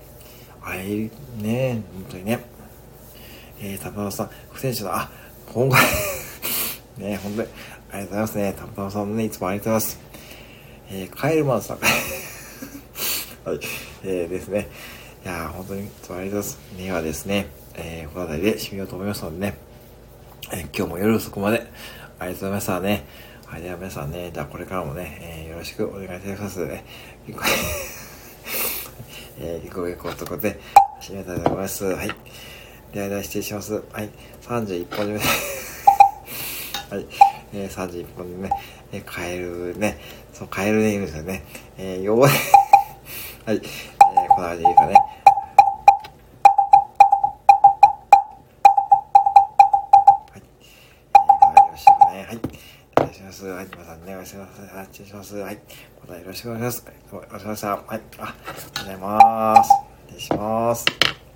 会えるね、本当にね、えー、田村さん、副選手の、あ、今回、ね、本当に、ありがとうございますね。田村さんもね、いつもありがとうございます。えー、カエルマンさん。はい。えー、ですね。いやー、本当にいつもありがとうございます。ではですね、えー、この辺りで締めようと思いますのでね、えー今日も夜遅くまでありがとうございましたね。はい、では皆さんね、じゃあこれからもね、えーよろしくお願いいたします、ね、えー、結構結構とこで、締めたいと思います。はい。ではでは失礼します。はい。31本目。はい。えー、31本目ね、えー、カエルね、そう、カエルでいるんですよね。えー、弱い。はい。えー、こんな感じでいいかね。願いします。はい。皆さんね、お願いします。はい。失礼します。はい。またよろしくお願いします。はい。どうもよろしくお願いします。はい。あ、ありがとうございます。失礼します。